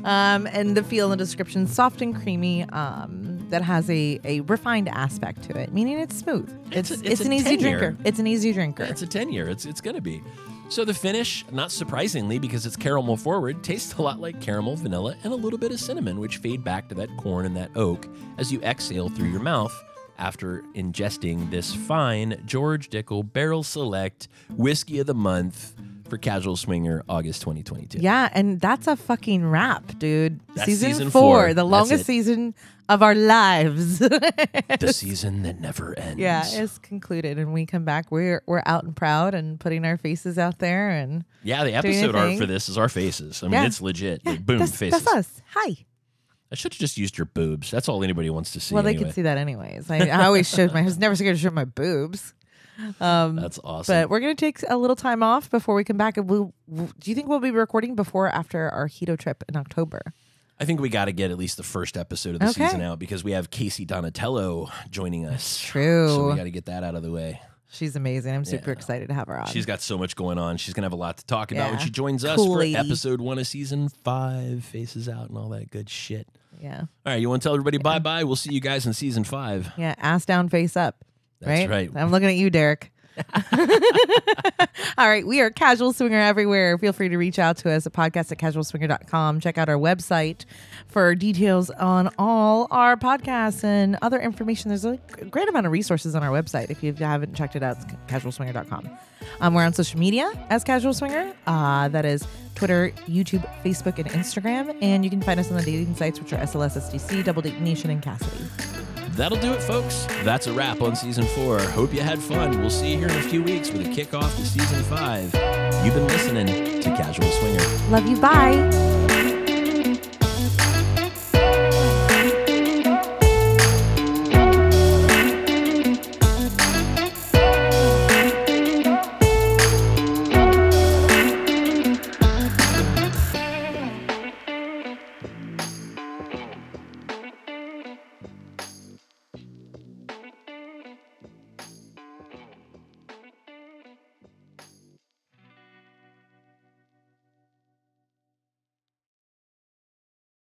Um, and the feel and the description soft and creamy. Um, that has a, a refined aspect to it, meaning it's smooth. It's It's it's, a- it's an easy 10-year. drinker. It's an easy drinker. It's a 10 year. It's it's going to be. So the finish, not surprisingly because it's caramel forward, tastes a lot like caramel, vanilla, and a little bit of cinnamon, which fade back to that corn and that oak as you exhale through your mouth after ingesting this fine George Dickel Barrel Select Whiskey of the Month for Casual Swinger August 2022. Yeah, and that's a fucking wrap, dude. Season, season four, four. the longest season of our lives. The season that never ends. yeah, it's concluded, and we come back. We're we're out and proud and putting our faces out there, and Yeah, the episode art for this is our faces. I mean, Yeah. it's legit. yeah, Like, boom, that's, faces. that's us. Hi. I should have just used your boobs. That's all anybody wants to see. well, they anyway. can see that anyways. I, I always showed my. I was never scared to show my boobs. Um, That's awesome. But we're gonna take a little time off before we come back. And we'll, do you think we'll be recording before or after our Hedo trip in October? I think we got to get at least the first episode of the Okay. season out because we have Casey Donatello joining us. True. So we got to get that out of the way. She's amazing. I'm super excited to have her on. She's got so much going on. She's going to have a lot to talk about when Yeah. she joins us Cool for lady. episode one of season five, Faces Out, and all that good shit. Yeah, All right, you want to tell everybody bye bye? We'll see you guys in season five. yeah. Ass down, face up. That's right. I'm looking at you, Derek. All right. We are Casual Swinger everywhere. Feel free to reach out to us at podcast at casualswinger.com. Check out our website for details on all our podcasts and other information. There's a great amount of resources on our website. If you haven't checked it out, it's casualswinger.com. Um, we're on social media as Casual Swinger. Uh, that is Twitter, YouTube, Facebook, and Instagram. And you can find us on the dating sites, which are SLS, SDC, Double Date Nation, and Kasidie. That'll do it, folks. That's a wrap on season four. Hope you had fun. We'll see you here in a few weeks with a kickoff to season five. You've been listening to Casual Swinger. Love you. Bye.